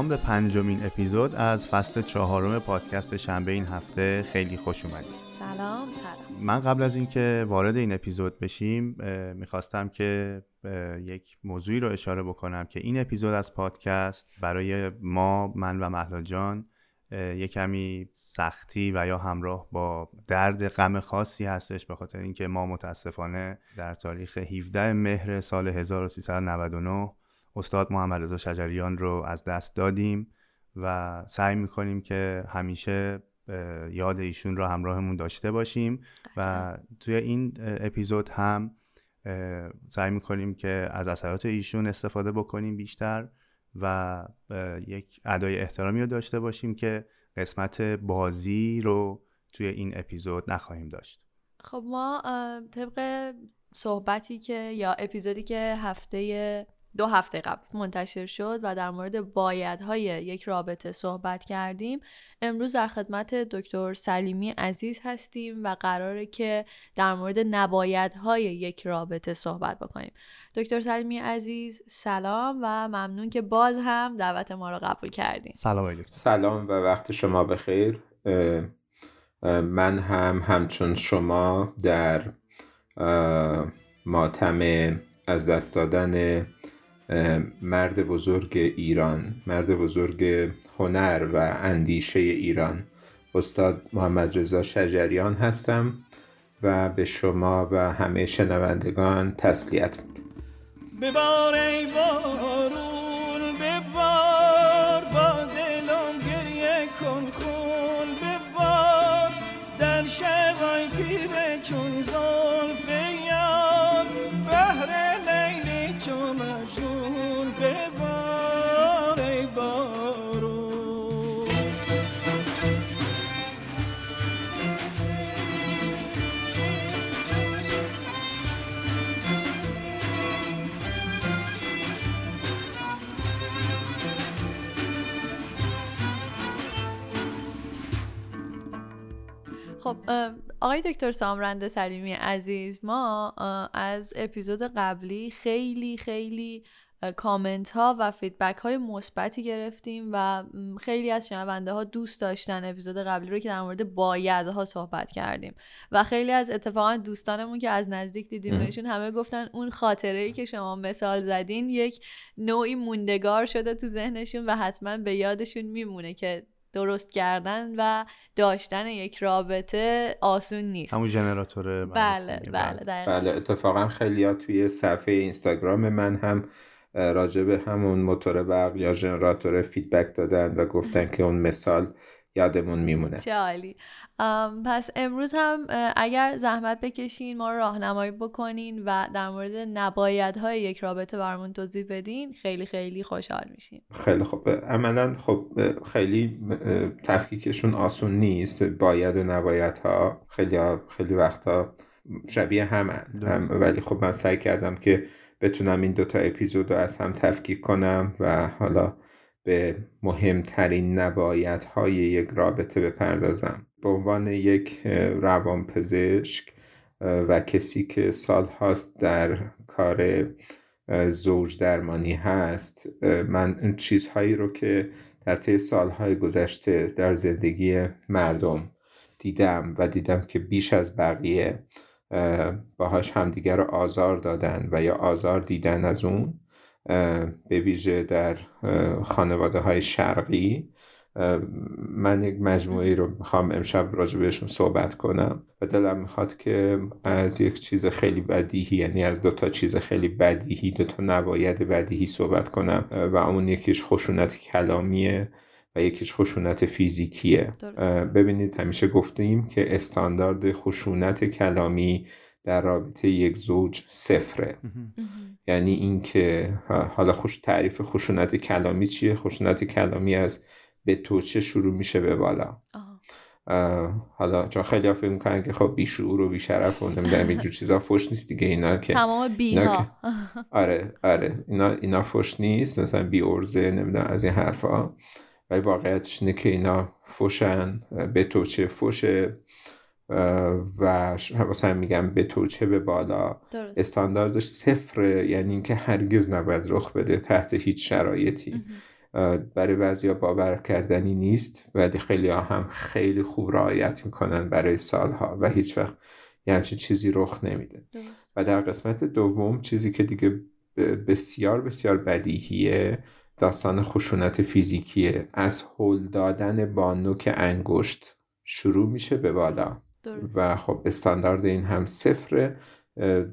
سلام به پنجمین اپیزود از فصل چهارم پادکست شنبه این هفته. خیلی خوش اومدید. سلام سلام. من قبل از اینکه وارد این اپیزود بشیم می‌خواستم که یک موضوعی رو اشاره بکنم که این اپیزود از پادکست برای ما من و محلا جان یه کمی سختی و یا همراه با درد غم خاصی هستش به خاطر اینکه ما متاسفانه در تاریخ 17 مهر سال 1399 استاد محمد رضا شجریان رو از دست دادیم و سعی می‌کنیم که همیشه یاد ایشون رو همراهمون داشته باشیم. و توی این اپیزود هم سعی می‌کنیم که از اثرات ایشون استفاده بکنیم بیشتر و یک ادای احترامی رو داشته باشیم که قسمت بازی رو توی این اپیزود نخواهیم داشت. خب ما طبق صحبتی که یا اپیزودی که هفته دو هفته قبل منتشر شد و در مورد بایدهای یک رابطه صحبت کردیم. امروز در خدمت دکتر سلیمی عزیز هستیم و قراره که در مورد نبایدهای یک رابطه صحبت بکنیم. دکتر سلیمی عزیز سلام و ممنون که باز هم دعوت ما رو قبول کردیم سلام دکتر سلام و وقت شما بخیر. من هم همچون شما در ماتم از دست دادن مرد بزرگ ایران مرد بزرگ هنر و اندیشه ایران. استاد محمد رضا شجریان هستم و به شما و همه شنوندگان تسلیت میگم خب آقای دکتر سامرند سلیمی عزیز ما از اپیزود قبلی خیلی خیلی کامنت ها و فیدبک های مثبتی گرفتیم و خیلی از شنونده ها دوست داشتن اپیزود قبلی رو که در مورد ها صحبت کردیم و خیلی از اتفاقا دوستانمون که از نزدیک دیدیمشون همه گفتن اون خاطره ای که شما مثال زدین یک نوعی موندگار شده تو ذهنشون و حتما به یادشون میمونه که درست کردن و داشتن یک رابطه آسون نیست. همون جنراتور بله بله بله. اتفاقا خیلی توی صفحه اینستاگرام من هم راجع به همون موتور برق یا ژنراتور فیدبک دادن و گفتن که اون مثال یادمون میمونه. چه عالی. پس امروز هم اگر زحمت بکشین ما رو راهنمایی بکنین و در مورد نبایدهای یک رابطه برامون توضیح بدین خیلی خیلی خوشحال میشیم. خیلی خوب. عملا خب خیلی تفکیکشون آسون نیست. باید و نبایدها خیلی خیلی وقتا شبیه همن. هم ولی خب من سعی کردم که بتونم این دوتا اپیزود رو از هم تفکیک کنم و حالا به مهمترین نبایدهای یک رابطه بپردازم. به عنوان یک روانپزشک و کسی که سال هاست در کار زوج درمانی هست من چیزهایی رو که در طی سالهای گذشته در زندگی مردم دیدم و دیدم که بیش از بقیه باهاش همدیگر رو آزار دادن و یا آزار دیدن از اون به ویژه در خانواده های شرقی. من یک مجموعی رو می‌خوام امشب راجع بهشون صحبت کنم و دلم می‌خواد که از یک چیز خیلی بدیهی یعنی از دو تا چیز خیلی بدیهی دو تا نباید بدیهی صحبت کنم. و اون یکیش خشونت کلامیه و یکیش خشونت فیزیکیه. ببینید همیشه گفتیم که استاندارد خشونت کلامی در رابطه یک زوج صفره. یعنی اینکه حالا خوش تعریف خشونت کلامی چیه؟ خشونت کلامی از به توچه شروع میشه به بالا. حالا چون خیلی ها فکر می‌کنن که خب بیشعور و بیشرف و نمی‌دونم اینجور چیزا فش نیست دیگه اینا که تمام بی آره آره اینا اینا فش نیست مثلا بی ارزه نمی‌دونم از این حرفا. ولی واقعیتش اینه که اینا فوشن به توچه فوشه و مثلا میگم به توچه به بالا استانداردش صفر یعنی اینکه هرگز نباید رخ بده تحت هیچ شرایطی. برای بعضی باور کردنی نیست ولی خیلی ها هم خیلی خوب رعایت می‌کنن برای سالها و هیچ وقت یه همچین چیزی رخ نمیده. و در قسمت دوم چیزی که دیگه بسیار بسیار بدیهیه داستان خشونت فیزیکیه. از هل دادن با نوک انگشت شروع میشه به بالا. و خب استاندارد این هم صفره.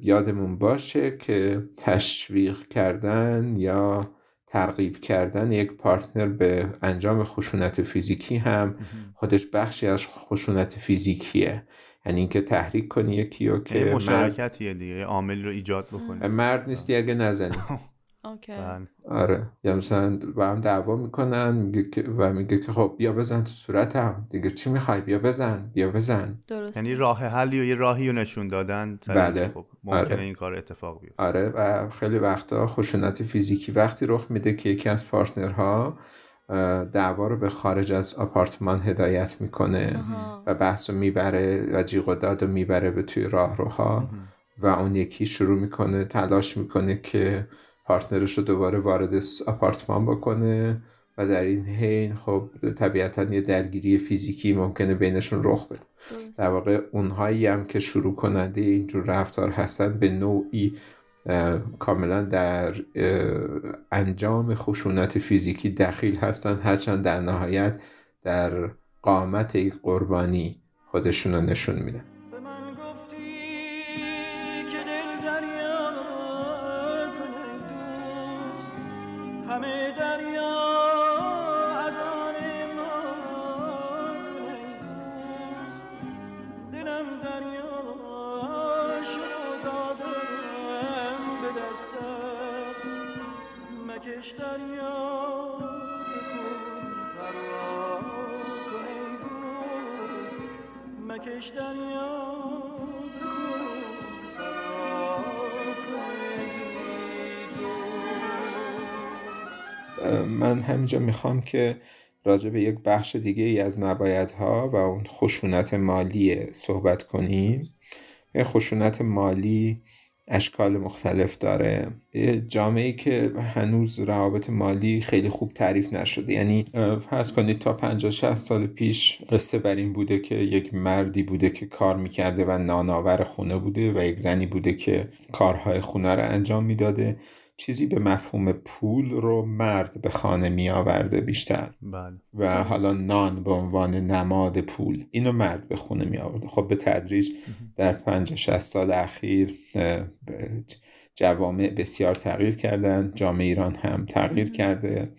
یادمون باشه که تشویق کردن یا ترغیب کردن یک پارتنر به انجام خشونت فیزیکی هم خودش بخشی از خشونت فیزیکیه. یعنی اینکه تحریک کنی یکی رو که مشارکتیه دیگه عامل رو ایجاد بکنه مرد نیستی اگه نزنی. بله. آره. یا مثلا با هم دعوا می‌کنن میگه و میگه که خب بیا بزن تو صورتم. دیگه چی می‌خوای؟ بیا بزن. بیا بزن. درست یعنی راه حلی و یه راهی رو نشون دادن بله. خب ممکنه آره. این کار اتفاق بیفته. آره و خیلی وقتا خشونت فیزیکی وقتی رخ میده که یکی از پارتنرها دعوا رو به خارج از آپارتمان هدایت می‌کنه و بحث رو می‌بره و جیغ و داد رو می‌بره به توی راهروها و اون یکی شروع می‌کنه تلاش می‌کنه که پارتنرش رو دوباره وارد آپارتمان بکنه و در این حین خب طبیعتا یه درگیری فیزیکی ممکنه بینشون رخ بده. در واقع اونهایی هم که شروع کننده اینجور رفتار هستن به نوعی کاملا در انجام خشونت فیزیکی دخیل هستن هرچند در نهایت در قامت یک قربانی خودشون رو نشون میدن. همینجا می‌خوام که راجع به یک بخش دیگه ای از نبایدها و اون خشونت مالی صحبت کنیم. خشونت مالی اشکال مختلف داره. جامعه که هنوز روابط مالی خیلی خوب تعریف نشده. یعنی فرض کنید تا 50 60 سال پیش قصه بر این بوده که یک مردی بوده که کار می‌کرده و ناناور خونه بوده و یک زنی بوده که کارهای خونه رو انجام می‌داده. چیزی به مفهوم پول رو مرد به خانه می آورده بیشتر. بله. و حالا نان به عنوان نماد پول اینو مرد به خونه می آورده خب به تدریج در 50 60 سال اخیر جوامع بسیار تغییر کردن. جامعه ایران هم تغییر کرده.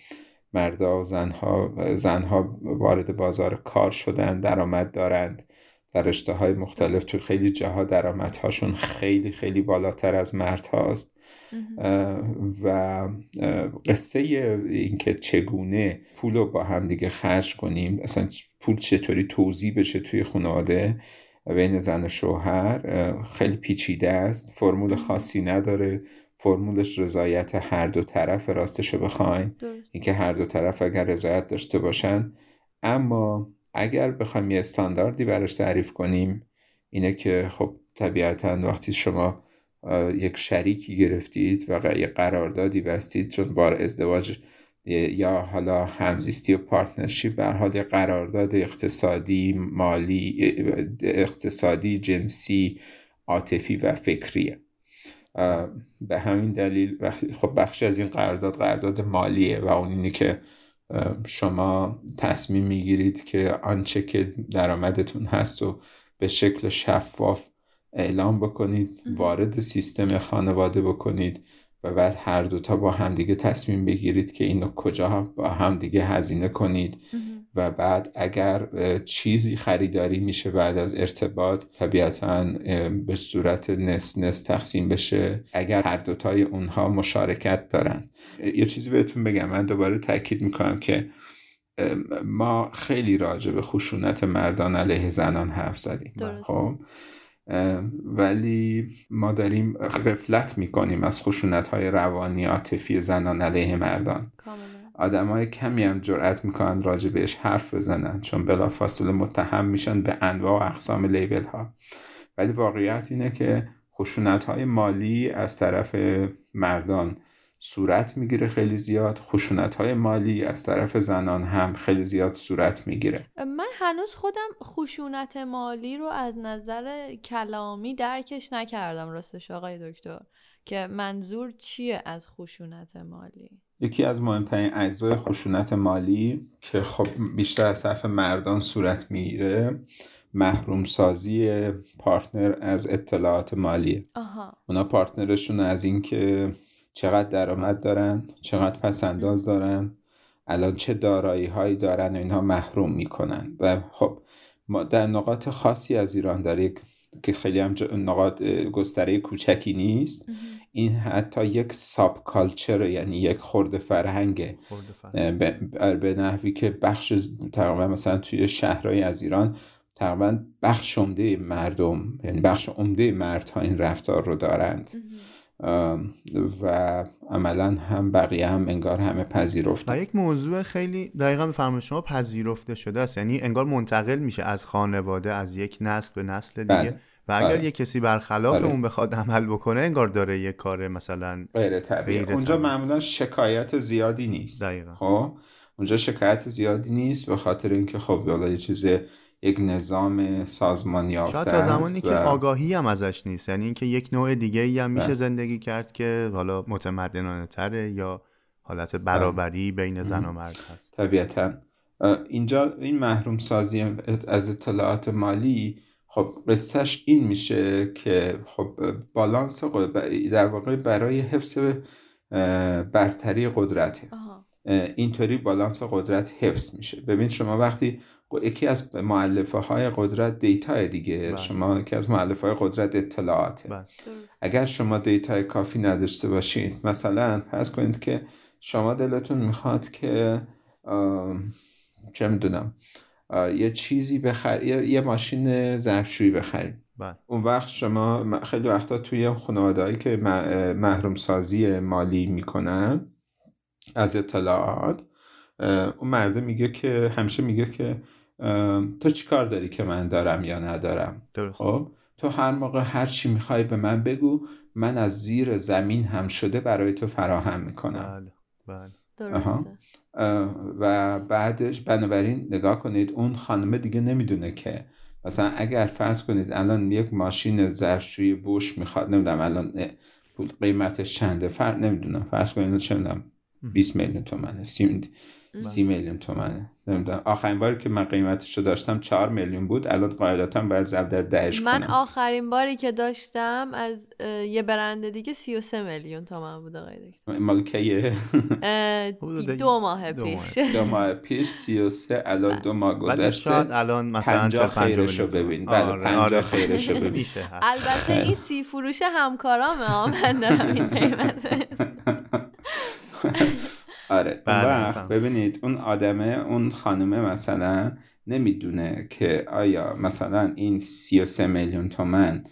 مردا و زنها زنها وارد بازار کار شدن درآمد دارند. رشته های مختلف تو خیلی جاها درآمدهاشون خیلی خیلی بالاتر از مرد هاست و قصه اینکه چگونه پول رو با هم دیگه خرج کنیم اصلا پول چطوری توضیح بشه توی خانواده بین زن و شوهر خیلی پیچیده است. فرمول خاصی نداره. فرمولش رضایت هر دو طرف راستش رو بخواین اینکه هر دو طرف اگر رضایت داشته باشن. اما اگر بخوایم یه استانداردی براش تعریف کنیم اینه که خب طبیعتا وقتی شما یک شریکی گرفتید و یه قراردادی بستید چون بار ازدواج یا حالا همزیستی و پارتنرشیپ به حال یه قرارداد اقتصادی مالی اقتصادی جنسی عاطفی و فکریه. به همین دلیل خب بخشی از این قرارداد قرارداد مالیه و اون اینه که شما تصمیم می‌گیرید که آنچه که درآمدتون هست و به شکل شفاف اعلام بکنید وارد سیستم خانواده بکنید و بعد هر دوتا با همدیگه تصمیم بگیرید که اینو کجا با همدیگه هزینه کنید. و بعد اگر چیزی خریداری میشه بعد از ارتباط طبیعتا به صورت نس نس تقسیم بشه. اگر هر دوتای اونها مشارکت دارن. یه چیزی بهتون بگم. من دوباره تاکید می‌کنم که ما خیلی راجع به خشونت مردان علیه زنان حرف زدیم. خب؟ ولی ما داریم غفلت می‌کنیم از خشونت های روانی عاطفی زنان علیه مردان. آدم های کمی هم جرأت می‌کنن راجع بهش حرف بزنن چون بلا فاصله متهم میشن به انواع و اقسام لیبل ها ولی واقعیت اینه که خشونت های مالی از طرف مردان صورت می‌گیره خیلی زیاد خشونت های مالی از طرف زنان هم خیلی زیاد صورت می‌گیره. من هنوز خودم خشونت مالی رو از نظر کلامی درکش نکردم راستش آقای دکتر که منظور چیه از خشونت مالی؟ یکی از مهمترین اجزای خشونت مالی که خب بیشتر از طرف مردان صورت می‌گیره محروم سازی پارتنر از اطلاعات مالی آها. اونا پارتنرشون از اینکه چقدر درآمد دارن چقدر پسنداز دارن الان چه دارایی هایی دارن و اینها محروم می‌کنن و خب ما در نقاط خاصی از ایران در که خیلی هم نقاط گستره کوچکی نیست. این حتی یک ساب کالچر یعنی یک خورده فرهنگه به نحوی که بخش تقریبا مثلا توی شهرهای از ایران تقریبا بخش عمده مردم یعنی بخش عمده مردها این رفتار رو دارند. و عملا هم بقیه هم انگار همه پذیرفته. و یک موضوع خیلی دقیقا به شما پذیرفته شده است. یعنی انگار منتقل میشه از خانواده از یک نسل به نسل دیگه. بله. و اگر بله. یک کسی برخلاف بله. اون بخواد عمل بکنه انگار داره یک کار مثلا غیر طبیعی. اونجا معمولا شکایت زیادی نیست. دقیقا. خب؟ اونجا شکایت زیادی نیست به خاطر اینکه خب یه چیز یک نظام سازمان یافته شاید تا زمانی که آگاهی هم ازش نیست. یعنی اینکه یک نوع دیگه ای هم میشه بله. زندگی کرد که حالا متمدنانه تره یا حالت برابری بله. بین زن و مرد هست. طبیعتا. اینجا این محروم سازی از اطلاعات مالی خب قصهش این میشه که خب بالانس در واقع برای حفظ برتری قدرته. اینطوری بالانس قدرت حفظ میشه. ببین شما وقتی یکی از معلفه های قدرت دیتا دیگه بله. شما یکی از معلفه های قدرت اطلاعاته بله. اگر شما دیتا کافی نداشته باشید مثلا فرض کنید که شما دلتون می‌خواد که چه می‌دونم یه چیزی بخر یه, ماشین ظرفشویی بخرید بله. اون وقت شما خیلی وقتا توی خانواده که محروم سازی مالی می‌کنن از اطلاعات اون مرده میگه که همیشه میگه که تو چی کار داری که من دارم یا ندارم؟ درست. خب تو هر موقع هر چی می‌خوای به من بگو من از زیر زمین هم شده برای تو فراهم می‌کنم. بله بله. درسته. و بعدش بنابراین نگاه کنید اون خانمه دیگه نمی‌دونه که. مثلا اگر فرض کنید الان یک ماشین ظرفشویی بوش می‌خواد نمی‌دونم الان قیمتش چنده فرق نمی‌دونم فرض کنید چه می‌دونم 20 میلیون تومنه سی میلیون تومنه. نمی‌دونم. آخرین باری که من قیمتش رو داشتم چهار میلیون بود. الان قاعدتا باید زب در دهش من آخرین باری که داشتم از یه برنده دیگه 33 میلیون تومن بود آقای دکتر. مال کیه؟ دو ماه پیش. دو ماه پیش 33 الان دو ماه گذشته. الان مثلا 50 خیرشو ببین. بله 50 آره. خیرشو ببین. البته این سی فروش همکارامه من دارم این قیمت. آره اون بله، وقت ببینید اون آدمه اون خانمه مثلا نمی‌دونه که آیا مثلا این 33 میلیون تومن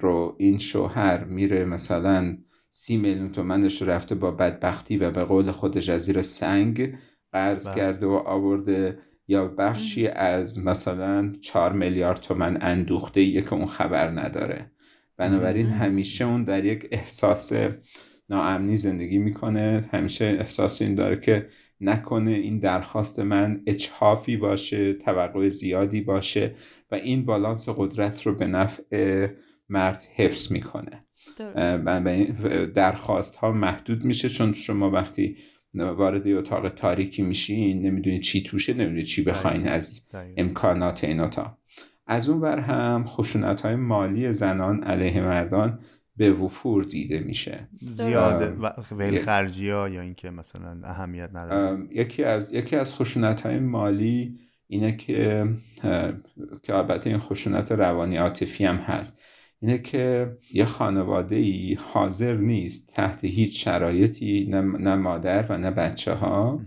رو این شوهر میره مثلا سی میلیون تومنش رفته با بدبختی و به قول خودش از زیر سنگ قرض بله. کرده و آورده یا بخشی از مثلا چهار میلیارد تومن اندوخته یه که اون خبر نداره. بنابراین همیشه اون در یک احساس ناامنی زندگی می‌کنه. همیشه احساس این داره که نکنه این درخواست من اچهافی باشه توقع زیادی باشه و این بالانس قدرت رو به نفع مرد حفظ می‌کنه. درخواست ها محدود میشه چون شما وقتی وارد اتاق تاریکی میشین نمی‌دونید چی توشه نمی‌دونید چی بخواین از امکانات این اتاق. از اون بر هم خشونت های مالی زنان علیه مردان به وفور دیده میشه. زیاده. ویل خرجی ها یا اینکه مثلا اهمیت نداره. یکی از یکی از خشونت های مالی اینه که که البته این خشونت روانی عاطفی هم هست. اینه که یه خانواده ای حاضر نیست تحت هیچ شرایطی نه, مادر و نه بچه ها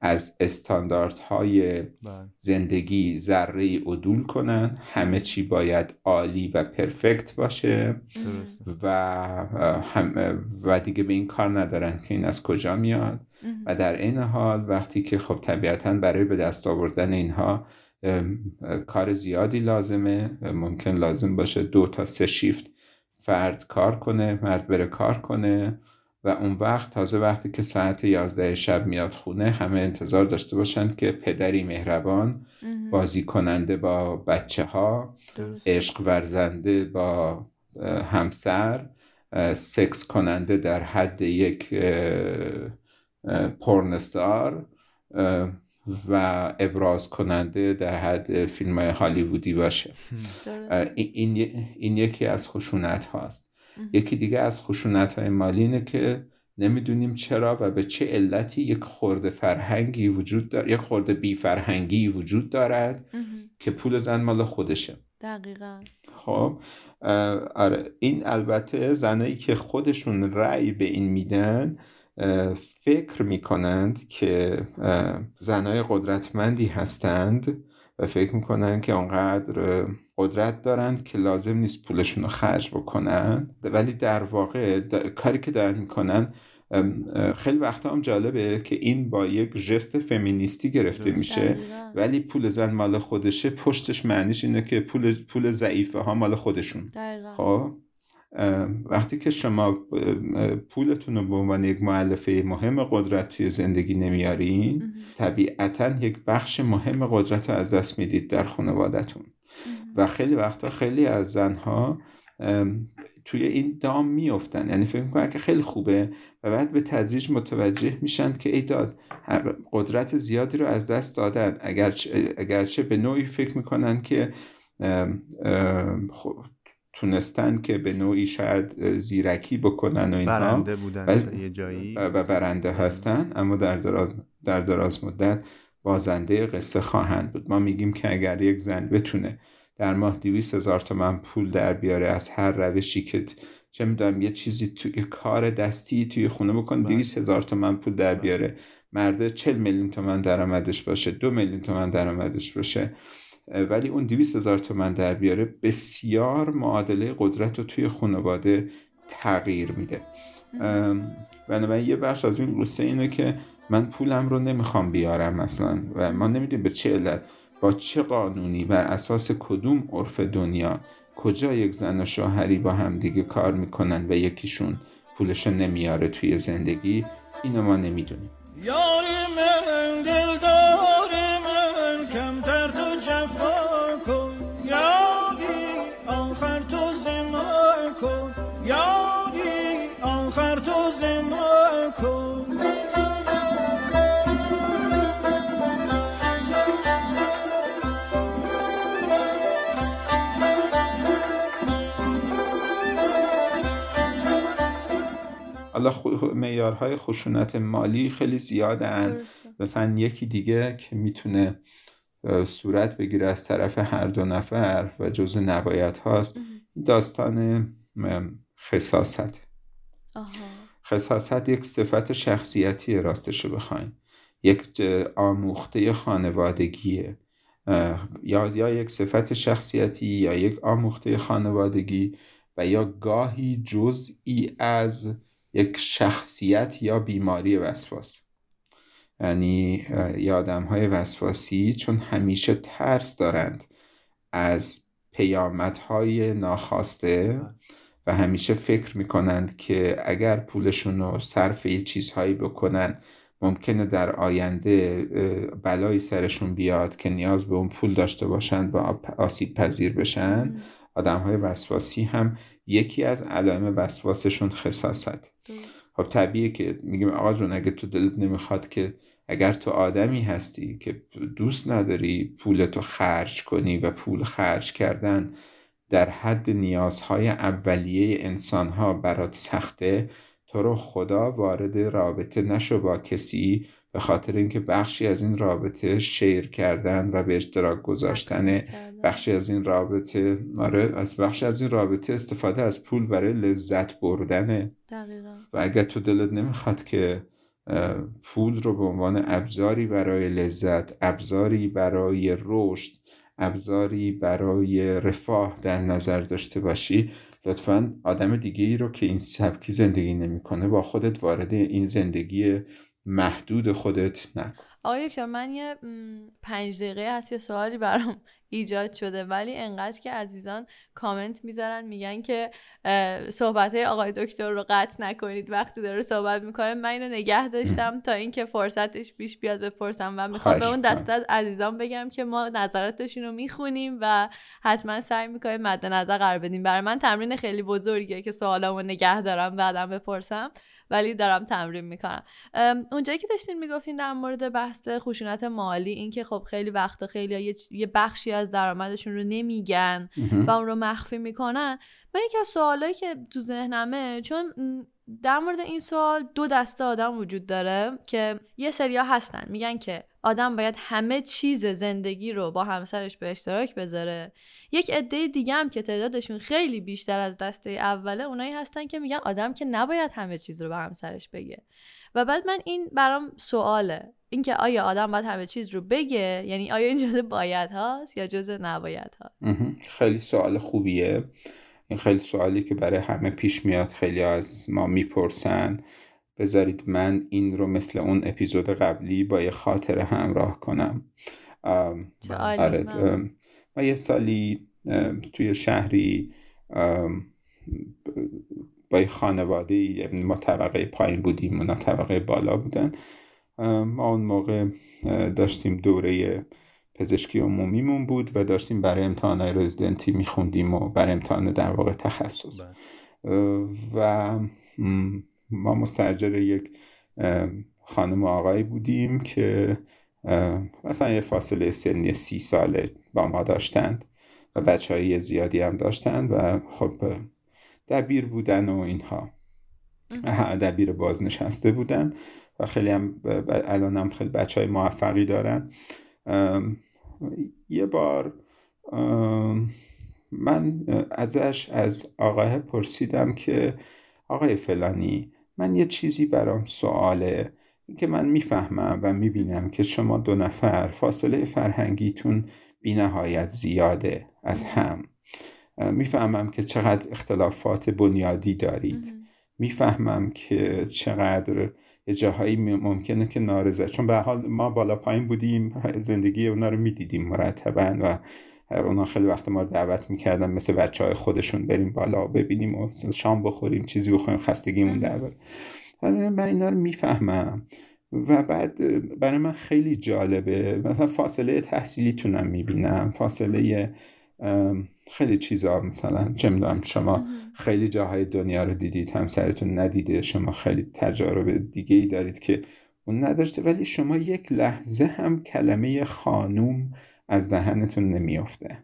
از استانداردهای بله. زندگی ذره عدول کنن. همه چی باید عالی و پرفکت باشه. و, و دیگه به این کار ندارن که این از کجا میاد. و در این حال وقتی که خب طبیعتا برای به دست آوردن اینها کار زیادی لازمه. ممکن لازم باشه دو تا سه شیفت فرد کار کنه مرد بره کار کنه. و اون وقت تازه وقتی که ساعت یازده شب میاد خونه همه انتظار داشته باشند که پدری مهربان بازی کننده با بچه ها عشق ورزنده با همسر سکس کننده در حد یک پورنستار و ابراز کننده در حد فیلم های هالیوودی باشه. این, این یکی از خشونت هاست یکی دیگه از خشونت های مالی اینه که نمی‌دونیم چرا و به چه علتی یک خورده فرهنگی وجود دارد یک خورده بی فرهنگی وجود دارد که پول زن مال خودشه. دقیقا. خب آره این البته زنایی که خودشون رأی به این میدن فکر می‌کنند که زنای قدرتمندی هستند و فکر می‌کنن که اونقدر قدرت دارند که لازم نیست پولشون رو خرج بکنن. ولی در واقع کاری که دارن می‌کنن خیلی وقتا هم جالبه که این با یک ژست فمینیستی گرفته میشه. ولی پول زن مال خودشه. پشتش معنیش اینه که پول پول ضعیفه ها مال خودشون. خب؟ وقتی که شما پولتون رو به عنوان یک معلفه مهم قدرت توی زندگی نمیارین طبیعتا یک بخش مهم قدرت رو از دست می‌دید در خانوادتون. و خیلی وقتا خیلی از زنها توی این دام میفتن یعنی فکر می‌کنن که خیلی خوبه و بعد به تدریج متوجه میشن که ای داد قدرت زیادی رو از دست دادن. اگرچه, اگرچه به نوعی فکر می‌کنن که تونستن که به نوعی شاید زیرکی بکنن و اینها. برنده بودن یه جایی. و برنده هستن اما در دراز, در دراز مدت بازنده قصه خواهند بود. ما میگیم که اگر یک زن بتونه در ماه دیویس هزار تومن پول در بیاره از هر روشی که چه می‌دونم یه چیزی توی کار دستی توی خونه بکن بله. دیویس هزار تومن پول در بله. بیاره مرده چل میلیون تومن درآمدش باشه دو میلیون تومن درآمدش باشه ولی اون دیویس هزار تومن در بیاره بسیار معادله قدرت رو توی خانواده تغییر میده بنابراین یه بخش از این قصه اینه که من پولم رو نمی‌خوام بیارم مثلا و ما نمی‌دونیم به چه علت با چه قانونی بر اساس کدوم عرف دنیا کجا یک زن و شوهری با هم دیگه کار می‌کنن و یکیشون پولش نمیاره توی زندگی؟ اینو ما نمی‌دونیم. حالا معیارهای خشونت مالی خیلی زیادن. مثلا یکی دیگه که می‌تونه صورت بگیره از طرف هر دو نفر و جز نبایت هاست داستان خصاصت. خصاصت یک صفت شخصیتی راستش رو بخواین. یک آموخته خانوادگیه. یا یا یک صفت شخصیتی یا یک آموخته خانوادگی و یا گاهی جزئی از یک شخصیت یا بیماری وسواس. یعنی یا آدم های وسواسی چون همیشه ترس دارند از پیامدهای ناخواسته و همیشه فکر می‌کنند که اگر پولشون رو صرف یه چیزهایی بکنن ممکنه در آینده بلایی سرشون بیاد که نیاز به اون پول داشته باشند و آسیب پذیر بشن. آدم های وسواسی هم یکی از علائم وسواسشون خصاصت. خب طبیعه که میگیم آقا جون اگه تو دلت نمی‌خواد که اگر تو آدمی هستی که دوست نداری پولتو خرج کنی و پول خرج کردن در حد نیازهای اولیه انسانها برات سخته تو رو خدا وارد رابطه نشو با کسی به خاطر اینکه بخشی از این رابطه شیر کردن و به اشتراک گذاشتن بخشی از این رابطه آره از بخشی از این رابطه استفاده از پول برای لذت بردنه و اگر تو دلت نمی‌خواد که پول رو به عنوان ابزاری برای لذت ابزاری برای رشد ابزاری برای رفاه در نظر داشته باشی لطفا آدم دیگه ای رو که این سبکی زندگی نمی‌کنه با خودت وارد این زندگی محدود خودت نکن. آقای دکتر من یه پنج دقیقه هست یه سوالی برام ایجاد شده ولی انقدر که عزیزان کامنت می‌ذارن میگن که صحبت های آقای دکتر رو قطع نکنید. وقتی داره صحبت می‌کنه من اینو نگه داشتم تا اینکه فرصتش پیش بیاد بپرسم و می‌خوام به اون دسته از عزیزان بگم که ما نظراتشون رو می‌خونیم و حتما سعی می‌کنیم مد نظر قرار بدیم. برای من تمرین خیلی بزرگیه که سوالامو نگه دارم بعدم بپرسم. ولی دارم تمرین می‌کنم. اونجایی که داشتین می‌گفتین در مورد بحث خشونت مالی اینکه خب خیلی وقتا خیلی یه بخشی از درآمدشون رو نمیگن و اون رو مخفی می‌کنن من یکی از سوالایی که تو ذهنمه چون در مورد این سوال دو دسته آدم وجود داره که یه سریا هستن. میگن که آدم باید همه چیز زندگی رو با همسرش به اشتراک بذاره. یک عده دیگه هم که تعدادشون خیلی بیشتر از دسته اوله اونایی هستن که میگن آدم که نباید همه چیز رو به همسرش بگه. و بعد من این برام سواله. اینکه آیا آدم باید همه چیز رو بگه؟ یعنی آیا این جزء باید هاست یا جزء نباید هاست؟ خیلی سوال خوبیه. این خیلی سوالی که برای همه پیش میاد. خیلی از ما می‌پرسن بذارید من این رو مثل اون اپیزود قبلی با یه خاطره همراه کنم. آره ما یه سالی توی شهری با یه خانواده یعنی ما طبقه پایین بودیم و طبقه بالا بودن. ما اون موقع داشتیم دوره پزشکی عمومیمون بود و داشتیم برای امتحان رزیدنتی میخوندیم و برای امتحان در واقع تخصص. بله. و ما مستجر یک خانم و آقایی بودیم که مثلا یه فاصله سنی سی ساله با ما داشتند و بچه های زیادی هم داشتند و خب دبیر بودن و اینها. دبیر بازنشسته بودن و خیلی هم الان هم خیلی بچه های موفقی دارن. یه بار من ازش از آقای پرسیدم که آقای فلانی من یه چیزی برام سواله که من می‌فهمم و می‌بینم که شما دو نفر فاصله فرهنگیتون بی نهایت زیاده از هم. می‌فهمم که چقدر اختلافات بنیادی دارید. می‌فهمم که چقدر یه جاهایی ممکنه که نارضا چون به حال ما بالا پایین بودیم زندگی اونا رو می‌دیدیم مرتبا و اونا خیلی وقت ما رو دعوت می‌کردن مثل بچه های خودشون بریم بالا ببینیم و شام بخوریم چیزی بخوریم خستگیمون در من اینا رو می‌فهمم. و بعد برای من خیلی جالبه. مثلا فاصله تحصیلیتونم می‌بینم. فاصله خیلی چیزا مثلا چه می‌دونم شما خیلی جاهای دنیا رو دیدید همسرتون ندیده شما خیلی تجارب دیگه ای دارید که اون نداشته ولی شما یک لحظه هم کلمه خانوم از دهنتون نمیافته.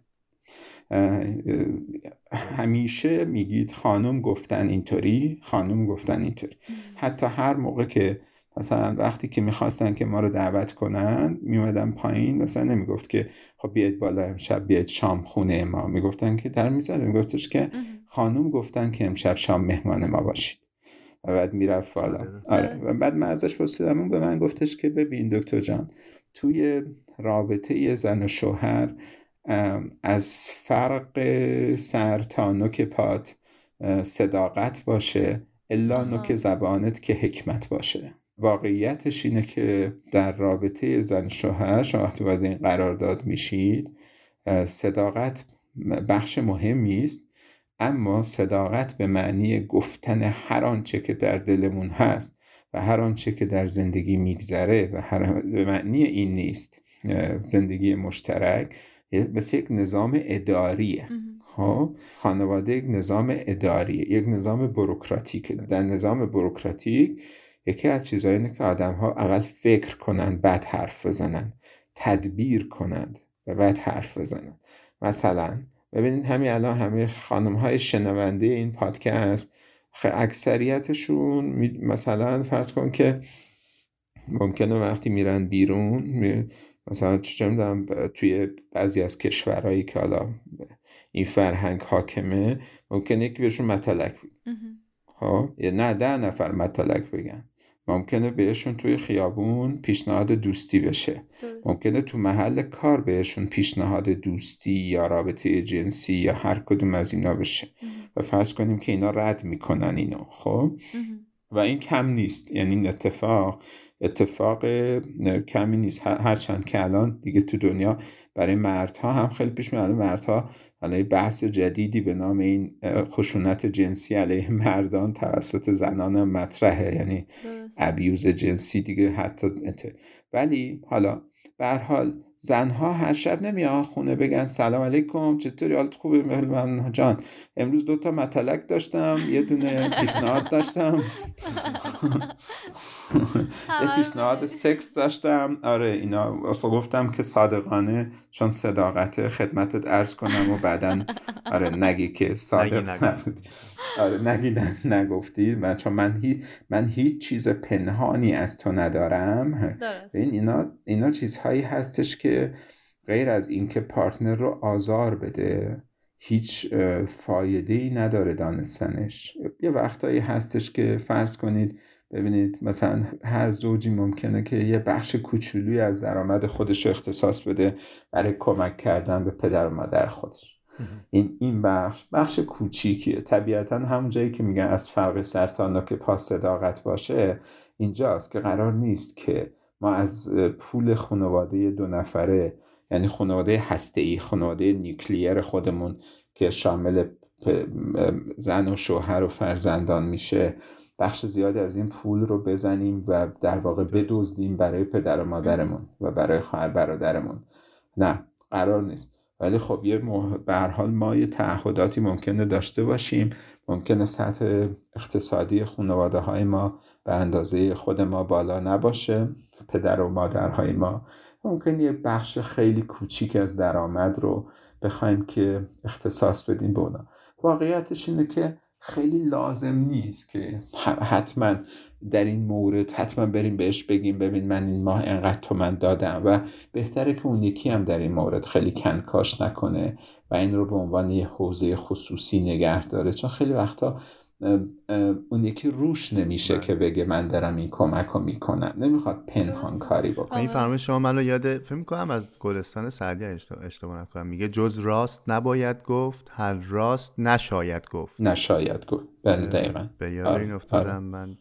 همیشه میگید خانوم گفتن اینطوری خانوم گفتن اینطوری. حتی هر موقع که مثلا وقتی که می‌خواستن که ما رو دعوت کنن میومدن پایین مثلا نمی‌گفت که خب بیاید بالا امشب بیاید شام خونه ما. می‌گفتن که در می‌زنه میگفتش که خانوم گفتن که امشب شام مهمان ما باشید. و بعد می‌رفت بالا. آره, آره. و بعد من ازش پرسیدم اون به من گفتش که ببین دکتر جان توی رابطه زن و شوهر از فرق سر تا نوک پات صداقت باشه الا نوک زبانت که حکمت باشه. واقعیتش اینه که در رابطه زن شوهر شما وقتی باید این قرارداد میشید صداقت بخش مهمی است اما صداقت به معنی گفتن هر آنچه که در دلمون هست و هر آنچه که در زندگی میگذره و هر به معنی این نیست زندگی مشترک مثل یک نظام اداریه. خب؟ خانواده یک نظام اداریه یک نظام بروکراتیک در نظام بروکراتیک یکی از چیزهایی اینه که آدم ها اول فکر کنند بعد حرف بزنند تدبیر کنند و بعد حرف بزنند. مثلا ببینید همین الان همه خانم های شنونده این پادکست اکثریتشون مثلا فرض کن که ممکنه وقتی میرن بیرون مثلا چه می‌دونم توی بعضی از کشورهایی که حالا این فرهنگ حاکمه ممکنه یکی بهشون مطلق بگن ها یا نه ده نفر مطلق بگن. ممکنه بهشون توی خیابون پیشنهاد دوستی بشه. ممکنه تو محل کار بهشون پیشنهاد دوستی یا رابطه جنسی یا هر کدوم از اینا بشه. و فرض کنیم که اینا رد می‌کنن اینو خب؟ و این کم نیست یعنی این اتفاق اتفاق کمی نیست. هرچند که الان دیگه تو دنیا برای مردها هم خیلی پیش میاد. مردها حالا بحث جدیدی به نام این خشونت جنسی علیه مردان توسط زنان مطرحه. یعنی ابیوز جنسی دیگه حتی ولی حالا به حال زنها هر شب نمیان خونه بگن سلام علیکم چطوری؟ حالت خوبه؟ من جان. امروز دوتا متلک داشتم یه دونه پیشنهاد داشتم. یه پیشنهاد سکس داشتم. آره اینا اصلا گفتم که صادقانه چون صداقت خدمتت ارز کنم و بعدا آره نگی که صادق نبود آره نگی نگفتی. من چون من, هی... من هیچ چیز پنهانی از تو ندارم. این اینا, اینا چیزهایی هستش که غیر از اینکه پارتنر رو آزار بده هیچ فایده ای نداره دانستنش. یه وقتایی هستش که فرض کنید ببینید مثلا هر زوجی ممکنه که یه بخش کوچولوی از درآمد خودش رو اختصاص بده برای کمک کردن به پدر و مادر خودش. این این بخش بخش کوچیکیه. طبیعتا همون جایی که میگن از فرق سرطان که پاس صداقت باشه اینجاست که قرار نیست که ما از پول خانواده دو نفره یعنی خانواده ای خانواده نیوکلیر خودمون که شامل زن و شوهر و فرزندان میشه. بخش زیادی از این پول رو بزنیم و در واقع بدزدیم برای پدر و مادرمون و برای خواهر برادرمون. نه قرار نیست. ولی خب یه به حال ما یه تعهداتی ممکنه داشته باشیم. ممکنه سطح اقتصادی خانواده های ما به اندازه خود ما بالا نباشه. پدر و مادرهای ما. ممکن یه بخش خیلی کوچیک از درآمد رو بخوایم که اختصاص بدیم به اونا. واقعیتش اینه که خیلی لازم نیست که حتما در این مورد حتما بریم بهش بگیم ببین من این ماه انقدر تو من دادم و بهتره که اون یکی هم در این مورد خیلی کنکاش نکنه و این رو به عنوان یه حوزه خصوصی نگه داره. چون خیلی وقتا اون یکی روش نمیشه که بگه من دارم این کمک رو می‌کنم نمی‌خواد پنهان کاری بکنه این فرمایش شما منو یاد فکر می‌کنم از گلستان سعدی اشتباه نکنم میگه جز راست نباید گفت هر راست نشاید گفت نشاید گفت بله دقیقا به یاد آره. این افتادم آره. من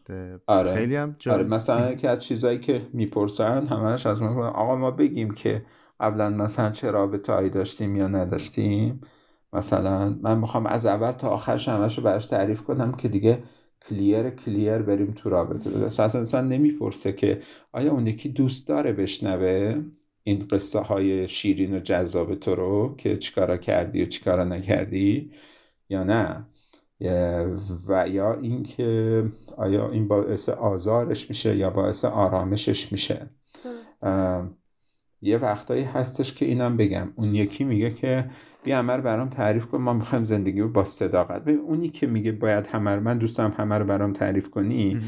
آره. خیلی هم آره. مثلا که از چیزایی که می‌پرسن همش از ما آقا ما بگیم که قبلا مثلا چه رابطه داشتیم یا نداشتیم مثلا من می‌خوام از اول تا آخرش همش رو براش تعریف کنم که دیگه کلیر کلیر بریم تو رابطه. اساسا انسان نمی‌پرسه که آیا اون یکی دوست داره بشنوه این قصه های شیرین و جذاب تو رو که چیکارا کردی و چیکارا نکردی یا نه؟ و یا اینکه آیا این باعث آزارش میشه یا باعث آرامشش میشه؟ یه وقتایی هستش که اینم بگم. اون یکی میگه که بیا همه برام تعریف کن ما می‌خوایم زندگی رو با صداقت. ببین اونی که میگه باید همه رو من دوستم همه رو برام تعریف کنی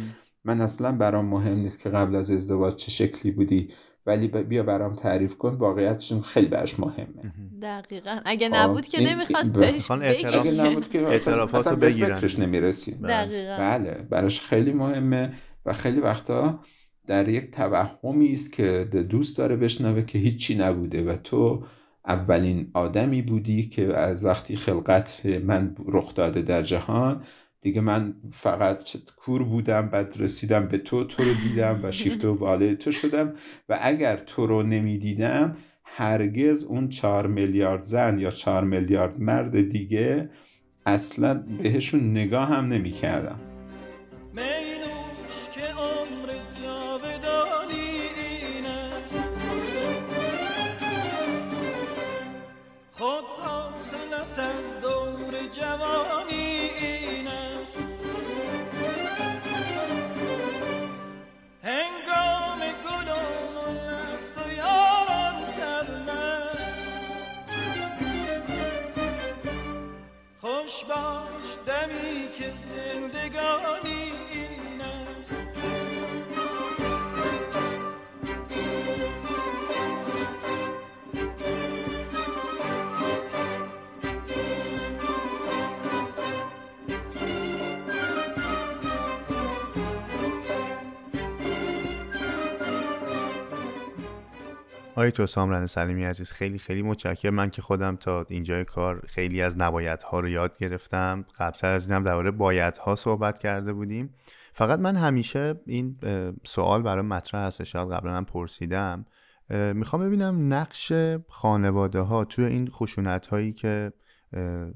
من اصلا برام مهم نیست که قبل از ازدواج چه شکلی بودی ولی بیا برام تعریف کن واقعیتش خیلی براش مهمه. دقیقا. اگه خب، نبود که نمی‌خواست بهش اگه نبود که اصلا به فکرش نمی‌رسیم. بله براش خیلی مهمه و خیلی وقتا در یک توهمی است که دوست داره بشنوه که هیچی نبوده و تو اولین آدمی بودی که از وقتی خلقت من رخ داده در جهان دیگه من فقط کور بودم بعد رسیدم به تو تو رو دیدم و شیفت و واله تو شدم و اگر تو رو نمی‌دیدم هرگز اون چهار میلیارد زن یا چهار میلیارد مرد دیگه اصلا بهشون نگاه هم نمی کردم آقای تو سامرن سلیمی عزیز خیلی خیلی متشکرم. من که خودم تا اینجای کار خیلی از نبایت ها رو یاد گرفتم. قبلتر از اینم درباره باید ها صحبت کرده بودیم. فقط من همیشه این سوال برای مطرح هست. شاید قبلا من پرسیدم. می‌خوام ببینم نقش خانواده ها توی این خشونت هایی که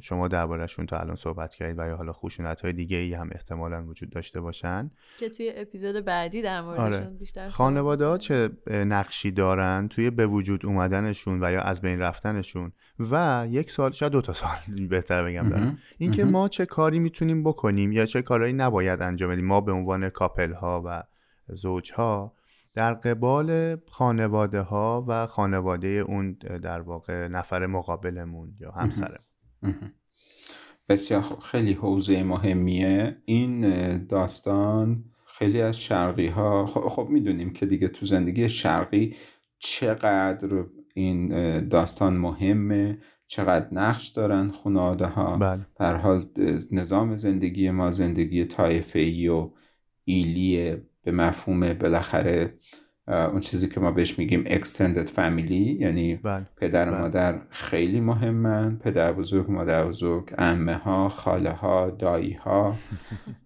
شما دربارهشون تا الان صحبت کردید و یا حالا خشونت های دیگه ای هم احتمالا وجود داشته باشن. که توی اپیزود بعدی در موردشون آره. بیشتر خانواده ها چه نقشی دارن توی به وجود اومدنشون و یا از بین رفتنشون و یک سال شاید دو تا سال بهتر بگم دارم. اینکه ما چه کاری می‌تونیم بکنیم یا چه کارهایی نباید انجام بدیم. ما به عنوان کاپل ها و زوج ها در قبال خانواده ها و خانواده اون در واقع نفر مقابلمون یا همسرمون. بسیار خیلی حوزه مهمیه. این داستان خیلی از شرقی ها خب, خب می‌دونیم که دیگه تو زندگی شرقی چقدر این داستان مهمه چقدر نقش دارن خانواده ها بله. در حال نظام زندگی ما زندگی طایفه و ایلیه به مفهوم بالاخره اون چیزی که ما بهش میگیم extended family یعنی بله. پدر و بله. مادر خیلی مهمن پدر بزرگ مادر بزرگ امه ها خاله ها دایی ها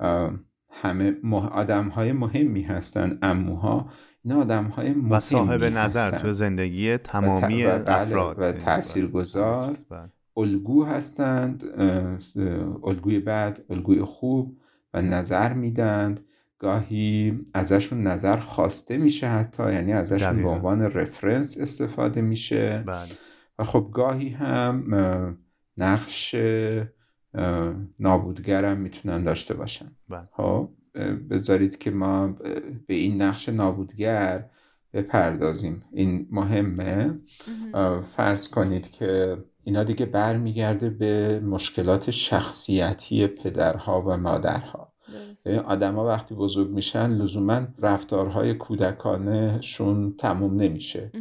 همه آدم های مهمی هستن اموها این آدم های مهمی و صاحب نظر تو زندگی تمامی و بله، افراد. و تأثیر گذار الگو هستند الگوی بد الگوی خوب و نظر میدند. گاهی ازشون نظر خواسته میشه حتی یعنی ازشون به عنوان رفرنس استفاده میشه. بله. و خب گاهی هم نقش نابودگرم می‌تونن داشته باشن. بله. خب بذارید که ما به این نقش نابودگر بپردازیم. این مهمه. فرض کنید که اینا دیگه برمیگرده به مشکلات شخصیتی پدرها و مادرها. آدما وقتی بزرگ میشن لزوما رفتارهای کودکانهشون تموم نمیشه.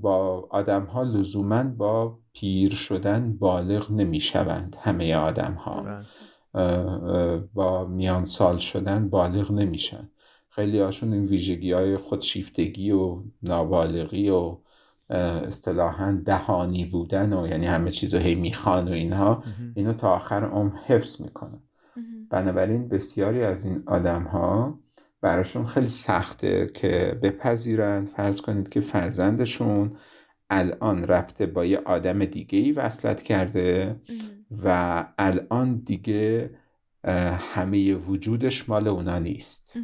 با آدم ها لزوما با پیر شدن بالغ نمی‌شوند همه آدم ها با میان سال شدن بالغ نمیشن. خیلی هاشون این ویژگی های خودشیفتگی و نابالغی و اصطلاحا دهانی بودن و یعنی همه چیز رو هی می‌خوان و اینها اینو تا آخر عمر حفظ می‌کنن. بنابراین بسیاری از این آدم ها براشون خیلی سخته که بپذیرند. فرض کنید که فرزندشون الان رفته با یه آدم دیگه ای وصلت کرده و الان دیگه همه وجودش مال اونا نیست.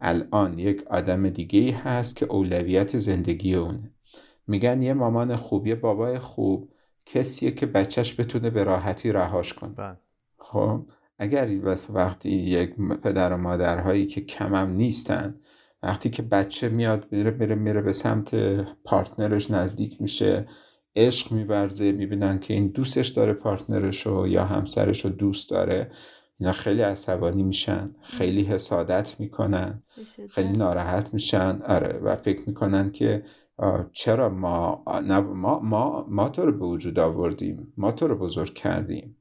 الان یک آدم دیگه ای هست که اولویت زندگی اونه. میگن یه مامان خوب یه بابای خوب کسیه که بچهش بتونه به راحتی رهاش کنه. بله. خب؟ اگر بس وقتی یک پدر و مادرهایی که کمم نیستن وقتی که بچه میاد میره میره میره به سمت پارتنرش نزدیک میشه عشق میورزه می‌بینن که این دوستش داره پارتنرش رو یا همسرش رو دوست داره اینا خیلی عصبانی میشن خیلی حسادت می‌کنن خیلی ناراحت میشن. آره و فکر می‌کنن که چرا ما ما ما ما تو رو به وجود آوردیم ما تو رو بزرگ کردیم.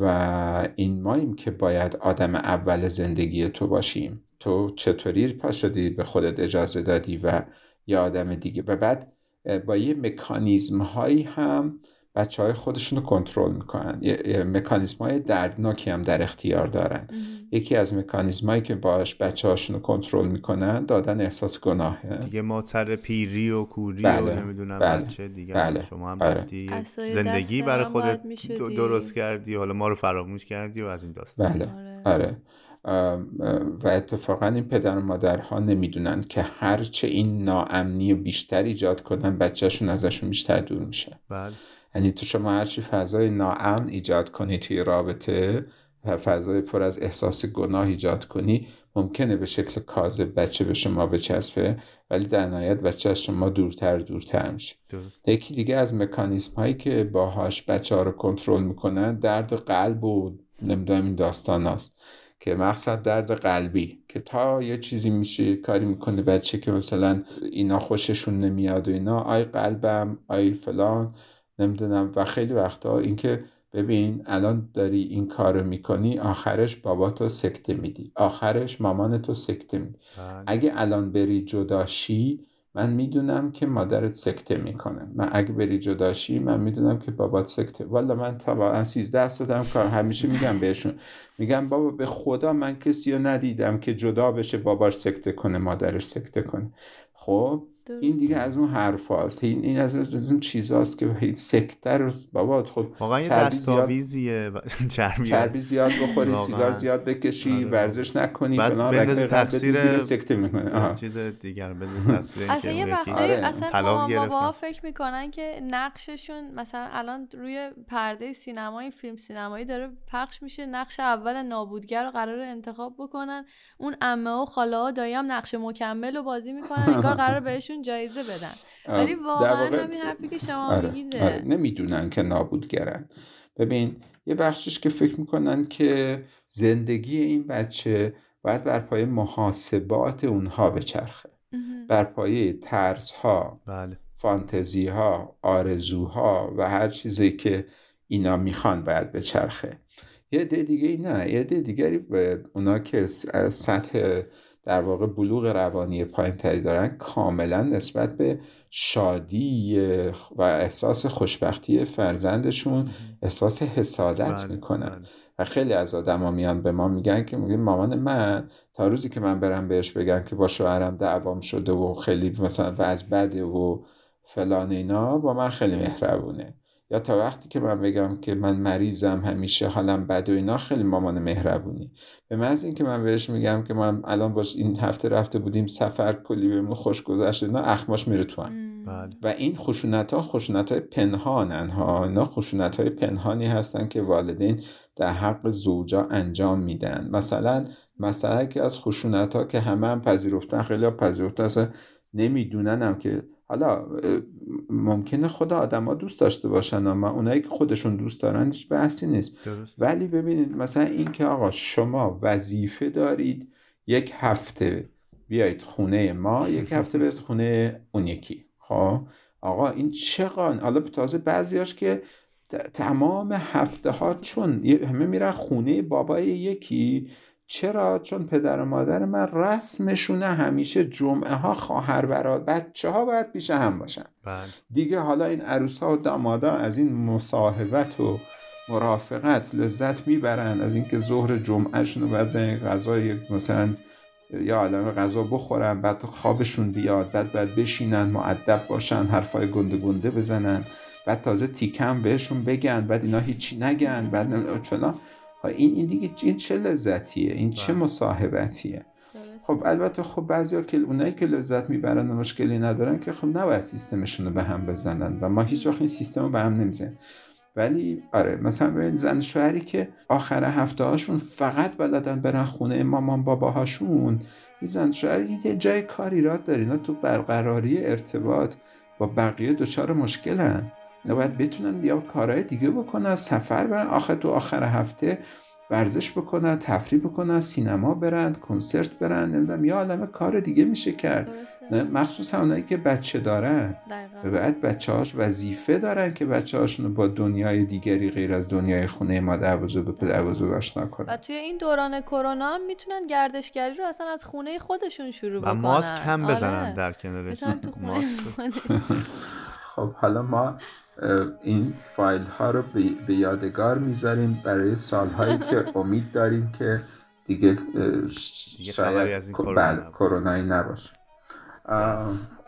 و این ماییم که باید آدم اول زندگی تو باشیم. تو چطوری پا شدی؟ به خودت اجازه دادی و یه آدم دیگه. و بعد با یه مکانیزم هایی هم بچه های خودشون رو کنترل می‌کنن. یه مکانیزم های دردناکی هم در اختیار دارن. یکی از مکانیزم هایی که باش بچه هاشون رو کنترل می‌کنن دادن احساس گناهه. دیگه ما سر پیری و کوری بله. و نمی‌دونم بله. بچه دیگه. بله. شما هم آره. زندگی برای خودت درست کردی حالا ما رو فراموش کردی و از این داستان. بله. آره, آره. و اتفاقا این پدر و مادرها نمی‌دونن که هرچه این ناامنی بیشتر ایجاد کنن بچهشون ازشون بیشتر دور میشه. بله. یعنی تو شما هرچی فضای ناامن ایجاد کنی توی رابطه و فضای پر از احساس گناه ایجاد کنی ممکنه به شکل کاذب بچه به شما بچسبه ولی در نهایت بچه از شما دورتر دورتر میشه. یکی دیگه از مکانیزم هایی که باهاش بچه ها رو کنترل می‌کنن درد قلب و نمی‌دونم این داستان هست که مقصد درد قلبی که تا یه چیزی میشه کاری می‌کنه بچه که مثلا اینا خوششون نمیاد و اینا آی قلبم آی فلان نمی‌دونم. و خیلی وقتا اینکه ببین الان داری این کارو می‌کنی آخرش بابا تو سکته میدی. آخرش مامان تو سکته میدی. بله. اگه الان بری جداشی من می‌دونم که مادرت سکته می‌کنه. من اگه بری جداشی من می‌دونم که بابات سکته. والا من تا با 13 سالم کار همیشه میگم بهشون. میگم بابا به خدا من کسی رو ندیدم که جدا بشه باباش سکته کنه مادرش سکته کنه. خب؟ این دیگه از اون حرف هاست این, این از, از اون چیزاست که هیچ سکتر بابا خب واقعا یه دستاویزیه. چربی, چربی زیاد بخوری سیگار زیاد بکشی آره. ورزش نکنی بعد بندازی تفسیر سکته می‌کنه چیز دیگر بندازی تفسیر اصلا یه وقتی. اصلا بابا فکر می‌کنن که نقششون مثلا الان روی پرده سینمایی فیلم سینمایی داره پخش میشه نقش اول نابودگر رو قرار انتخاب بکنن. اون عمه و خاله ها دایی هم نقش مکمل رو بازی می‌کنن انگار قرار بهشون جایزه بدن. ولی واقعا همین حرفی که شما آره، میگیده آره. نمی‌دونن که نابودگرن ببین یه بخشش که فکر می‌کنن که زندگی این بچه باید بر پایه محاسبات اونها بچرخه. بر پایه ترس ها بله. فانتزی ها آرزوها و هر چیزی که اینا می‌خوان باید بچرخه. یه عده دیگه نه یه عده دیگری به اونا که سطح در واقع بلوغ روانی پایین تری دارن کاملا نسبت به شادی و احساس خوشبختی فرزندشون احساس حسادت بله، می‌کنن. بله. و خیلی از آدما میان به ما میگن که میگن مامان من تا روزی که من برم بهش بگم که با شوهرم دعوام شده و خیلی مثلا وضع بده و فلان اینا با من خیلی مهربونه. یا تا وقتی که من بگم که من مریضم همیشه حالم بد و اینا خیلی مامان مهربونی. به محض اینکه من بهش میگم که من الان باش این هفته رفته بودیم سفر کلی بهمون خوش گذشت اینا اخماش میره تو بله. و این خشونت ها خشونت های پنهانن ها. اینا خشونت های پنهانی هستن که والدین در حق زوجا انجام میدن. مثلا مثلا که از خشونت ها که همه هم پذیرفتن خیلی ها پذیرفتن نمی‌دونن هم که حالا ممکنه خدا آدما دوست داشته باشن اما اونایی که خودشون دوست دارن هیچ بحثی نیست. ولی ببینید مثلا این که آقا شما وظیفه دارید یک هفته بیایید خونه ما یک هفته برید خونه اون یکی. خب؟ آقا این چقدر؟ حالا تازه بعضیاش که تمام هفته ها چون همه میرن خونه بابای یکی چرا؟ چون پدر و مادر من رسمشونه همیشه جمعه ها خواهر برادر بچه ها باید پیش هم باشن. بله. دیگه حالا این عروس ها و دامادا از این مصاحبت و مرافقت لذت می‌برن از اینکه ظهر جمعهشون رو باید به غذای مثلا یا عالم غذا بخورن بعد خوابشون بیاد بعد باید بشینن معدب باشن حرفای گنده گنده بزنن بعد تازه تیکم بهشون بگن بعد اینا هیچی نگن بعد فلان. این این دیگه این چه لذتیه؟ این چه بله. مصاحبتیه؟ خب البته خب بعضیا که اونایی که لذت می‌برن و مشکلی ندارن که خب نباید سیستمشون رو به هم بزنن و ما هیچ وقت این سیستم رو به هم نمی‌زنیم. ولی آره مثلا ببین زن شوهری که آخر هفته هاشون فقط بلدن برن خونه مامان باباهاشون این زن شوهری یه جای کاری را داری تو برقراری ارتباط با بقیه دچار مشکلن. باید بتونن یا کارهای دیگه بکنن سفر برن آخر تو آخر هفته ورزش بکنن تفریح بکنن سینما برن کنسرت برن نمی‌دونم یا عالم کار دیگه میشه کرد. مخصوصا اونایی که بچه دارن. و بعد بچه هاش وظیفه دارن که بچه هاشون با دنیای دیگری غیر از دنیای خونه مادر بزرگ و پدر بزرگ آشنا کنن. و توی این دوران کرونا هم می‌تونن گردشگری رو اصلا از خونه خودشون شروع بکنن. و ماسک هم بزنن آره. در کنارش. خب حالا ما این فایل ها رو به یادگار می‌ذاریم. برای سالهایی که امید داریم که دیگه, شاید بله، کرونایی نباشه.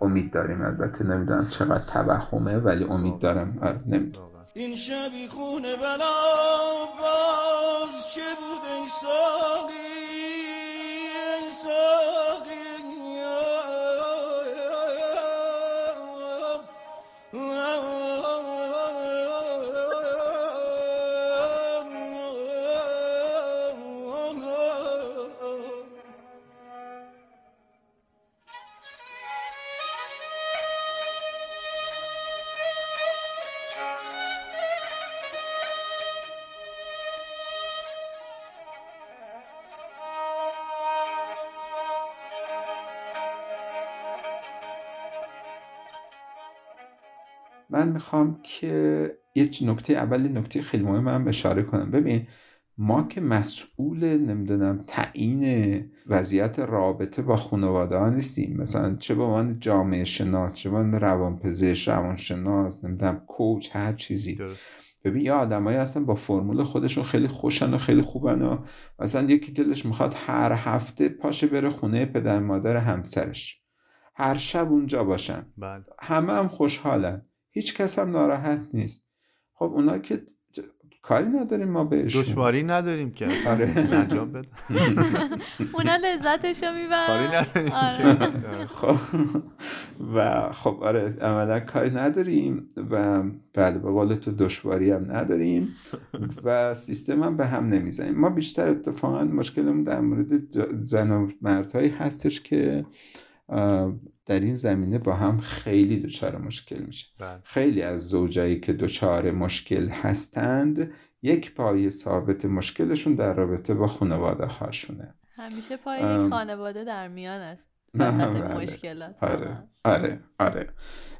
امید داریم. البته نمی‌دونم چقدر توهمه ولی امید دارم. آره، نمی‌دونم. این شبی خونه بلا باز چه بود ای ساقی؟ من می‌خوام که یه نکته اول نکته خیلی مهم هم اشاره کنم. ببین ما که مسئول نمی‌دونم تعیین وضعیت رابطه با خانواده ها نیستیم. مثلا چه به عنوان جامعه شناس چه به عنوان روانپزشک روانشناس نمی‌دونم کوچ هر چیزی. ببین یه آدمایی هستن با فرمول خودشون خیلی خوشن و خیلی خوبن و مثلا یکی دلش می‌خواد هر هفته پاشه بره خونه پدر مادر همسرش. هر شب اونجا باشن. بله. همه هم خوشحالن. هیچ کس هم ناراحت نیست. خب اونا که کاری نداریم ما بهشون. دشواری نداریم که. آره. انجام بده اونا لذتشو می‌برن. کاری نداریم آره. خب. و خب آره عملا کاری نداریم و بله به قول تو دشواری هم نداریم و سیستم هم به هم نمی‌زنیم. ما بیشتر اتفاقا مشکلمون در مورد زن و مردهایی هستش که در این زمینه با هم خیلی دچار مشکل میشه بله. خیلی از زوجایی که دچار مشکل هستند یک پایه ثابت مشکلشون در رابطه با خانواده هاشونه همیشه پای ام. خانواده در میان است بله. مشکلات آره آره آره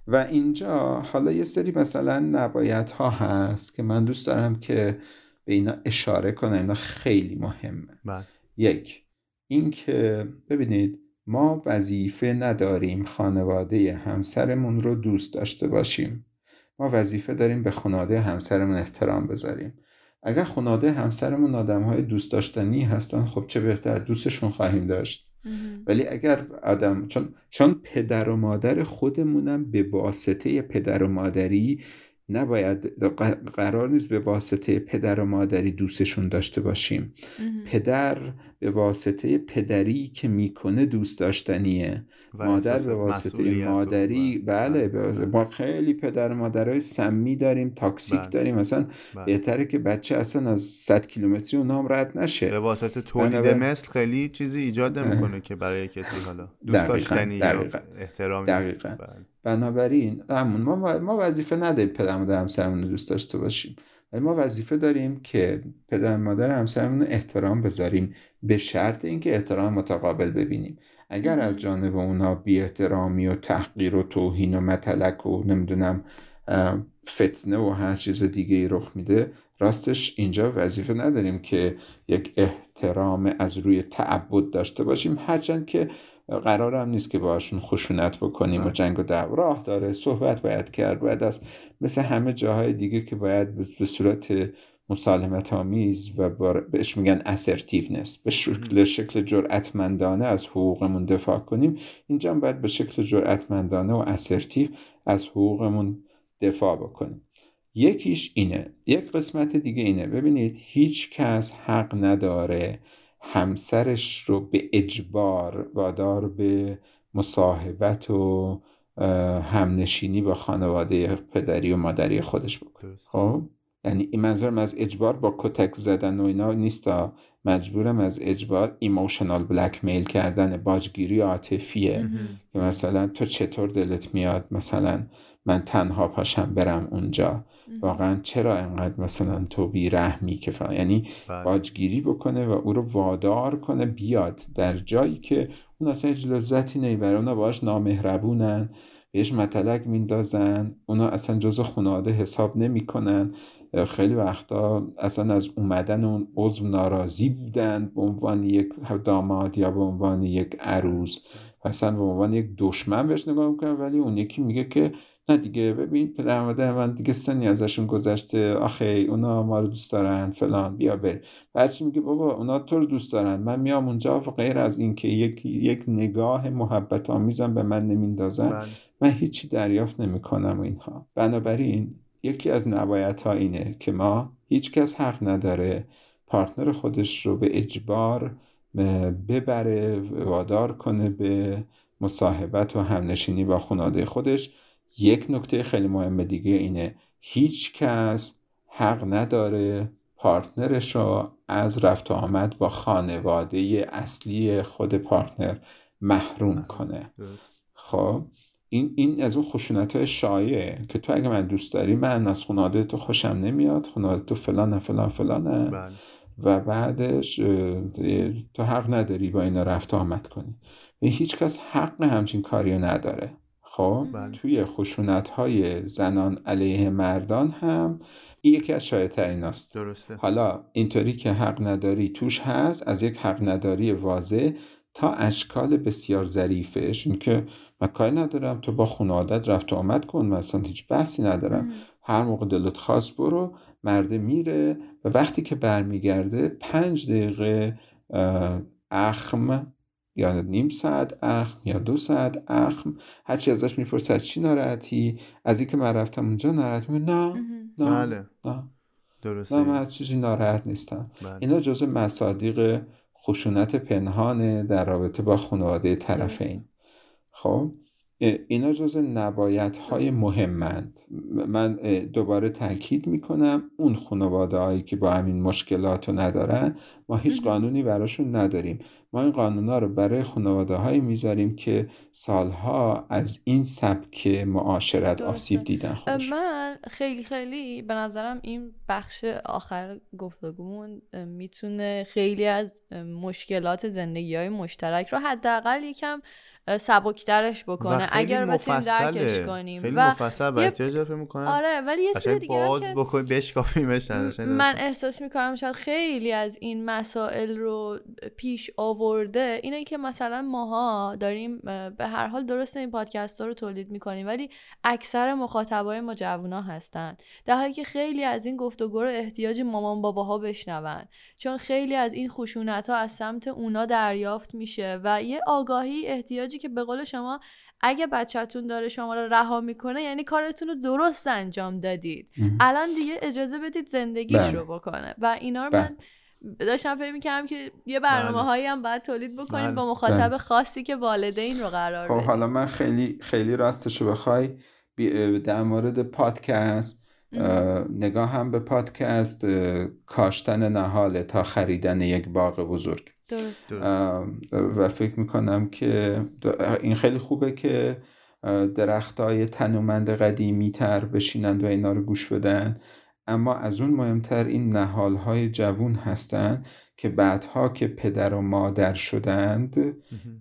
و اینجا حالا یه سری مثلا نبایت ها هست که من دوست دارم که به اینا اشاره کنم اینا خیلی مهمه بله. یک اینکه ببینید ما وظیفه نداریم خانواده همسرمون رو دوست داشته باشیم. ما وظیفه داریم به خانواده همسرمون احترام بذاریم. اگر خانواده همسرمون آدم های دوست داشتنی هستن خب چه بهتر دوستشون خواهیم داشت. ولی اگر آدم چون چون پدر و مادر خودمونم به واسطه پدر و مادری نباید قرار نیست به واسطه پدر و مادری دوستشون داشته باشیم مهم. پدر به واسطه پدری که می‌کنه دوست داشتنیه مادر به واسطه مادری بله به واسطه- بله. ما خیلی پدر و مادرای سمی داریم تاکسیک بله. داریم مثلا بله. بهتره که بچه اصلا از 100 کیلومتری اونا هم رد نشه به واسطه تولید بنابراین- مثل خیلی چیزی ایجاد نمی‌کنه که برای کسی حالا دوست دقیقاً، داشتنی یا دقیقاً. بنابراین همون ما ما وظیفه نداریم پدر مادر همسرمون رو دوست داشته باشیم. ولی ما وظیفه داریم که پدر مادر همسرمون احترام بذاریم. به شرط اینکه احترام متقابل ببینیم. اگر از جانب اونا بی احترامی و تحقیر و توهین و متلک و نمی‌دونم فتنه و هر چیز دیگه ای رخ میده راستش اینجا وظیفه نداریم که یک احترام از روی تعبد داشته باشیم. هرچند که قرار هم نیست که باشون خشونت بکنیم و. جنگ و دعوا راه داره صحبت باید کرد باید از مثل همه جاهای دیگه که باید به- صورت مسالمت آمیز و بهش میگن assertiveness به شکل شکل جرأتمندانه از حقوقمون دفاع کنیم. اینجا هم باید به شکل جرأتمندانه و assertive از حقوقمون دفاع بکنیم. یکیش اینه. یک قسمت دیگه اینه. ببینید هیچ کس حق نداره همسرش رو به اجبار وادار به مصاحبت و همنشینی با خانواده پدری و مادری خودش بکنه. خب؟ یعنی این منظورم از اجبار با کتک زدن و اینا نیستا. مجبورم از اجبار ایموشنال بلک میل کردن باجگیری عاطفیه. که مثلا تو چطور دلت میاد؟ مثلا من تنها پاشم برم اونجا. واقعا چرا انقدر مثلا تو بیرحمی که فلان؟ یعنی بله. باجگیری بکنه و او رو وادار کنه بیاد در جایی که اون اصلا هیچ لذتی نمی‌بره. اونا باش نامهربونن بهش متلک میندازن اونا اصلا جزو خانواده حساب نمی‌کنن. خیلی وقتا اصلا از اومدن اون عضو ناراضی بودن به عنوان یک داماد یا به عنوان یک عروس. اصلا به عنوان یک دشمن بهش نگاه می‌کنن ولی اون یکی میگه که نه دیگه ببین پدر مادر من دیگه سنی ازشون گذشته. آخه اونا ما رو دوست دارن فلان بیا بر بچه میگه؟ بابا اونا تو رو دوست دارن. من میام اونجا و غیر از اینکه یک یک نگاه محبت آمیزم به من نمیندازن بله. من هیچی دریافت نمی‌کنم اینها. بنابراین یکی از نبایت ها اینه که ما هیچ کس حق نداره پارتنر خودش رو به اجبار ببره وادار کنه به مصاحبت و همنشینی با خانواده خودش. یک نکته خیلی مهم دیگه اینه هیچ کس حق نداره پارتنرش رو از رفت و آمد با خانواده اصلی خود پارتنر محروم کنه. خب این این از اون خشونت های شایعه که تو اگه من دوست داری من از خانواده تو خوشم نمیاد خانواده تو فلان فلان فلانه بله. و بعدش تو حق نداری با اینا رفت و آمد کنی و هیچ کس حق همچین کاری رو نداره خب بله. توی خشونت های زنان علیه مردان هم این یکی از شایع است درسته. حالا اینطوری که حق نداری توش هست از یک حق نداری واضح تا اشکال بسیار ظریفش. این که من کاری ندارم تو با خانوادت رفت و آمد کن مثلا هیچ بحثی ندارم. هر موقع دلت خواست برو مرده میره و وقتی که برمیگرده پنج دقیقه اخم یا نیم ساعت اخم یا دو ساعت اخم. هرچی ازش می‌پرسه از چی ناراحتی؟ از اینکه من رفتم اونجا ناراحت می نه نه بله. نه. درسته. نه من از چیزی ناراحت نیستم. بله. اینا جزء مصادیق خشونت پنهانه در رابطه با خانواده طرفین. خب؟ اینا جز نبایت های مهمند. من دوباره تاکید می‌کنم اون خانواده هایی که با همین مشکلات رو ندارن ما هیچ قانونی براشون نداریم. ما این قانون ها رو برای خانواده هایی می‌ذاریم که سالها از این سبک معاشرت آسیب دیدن خودش. من خیلی خیلی به نظرم این بخش آخر گفتگومون می‌تونه خیلی از مشکلات زندگی های مشترک رو حداقل یکم سبکترش بکنه. اگر بتونیم درکش کنیم. خیلی و مفصل و احتیاج می‌کنم؟ آره ولی یه چیز دیگه باز که بکن بشکافیمش من احساس می‌کنم شاید خیلی از این مسائل رو پیش آورده. اینه که مثلا ماها داریم به هر حال درست این پادکست ها رو تولید می‌کنیم ولی اکثر مخاطبای ما جوونا هستن. در حالی که خیلی از این گفتگو رو احتیاج مامان باباها بشنون. چون خیلی از این خشونت ها از سمت اونا دریافت میشه و یه آگاهی که به قول شما اگه بچهتون داره شما رو رها می‌کنه یعنی کارتون رو درست انجام دادید الان دیگه اجازه بدید زندگیش بله. رو بکنه و اینا رو بله. من داشتم فکر می‌کردم که یه برنامه هایی هم باید تولید بکنید بله. با مخاطب بله. خاصی که والدین رو قرار خب بدید حالا من خیلی خیلی راستشو بخوای بی- در مورد پادکست اه، نگاه هم به پادکست کاشتن نهاله تا خریدن یک باغ بزرگ درست. و فکر می‌کنم که این خیلی خوبه که درخت های تنومند قدیمی تر بشینند و اینا رو گوش بدن. اما از اون مهمتر این نهال های جوون هستند که بعدها که پدر و مادر شدند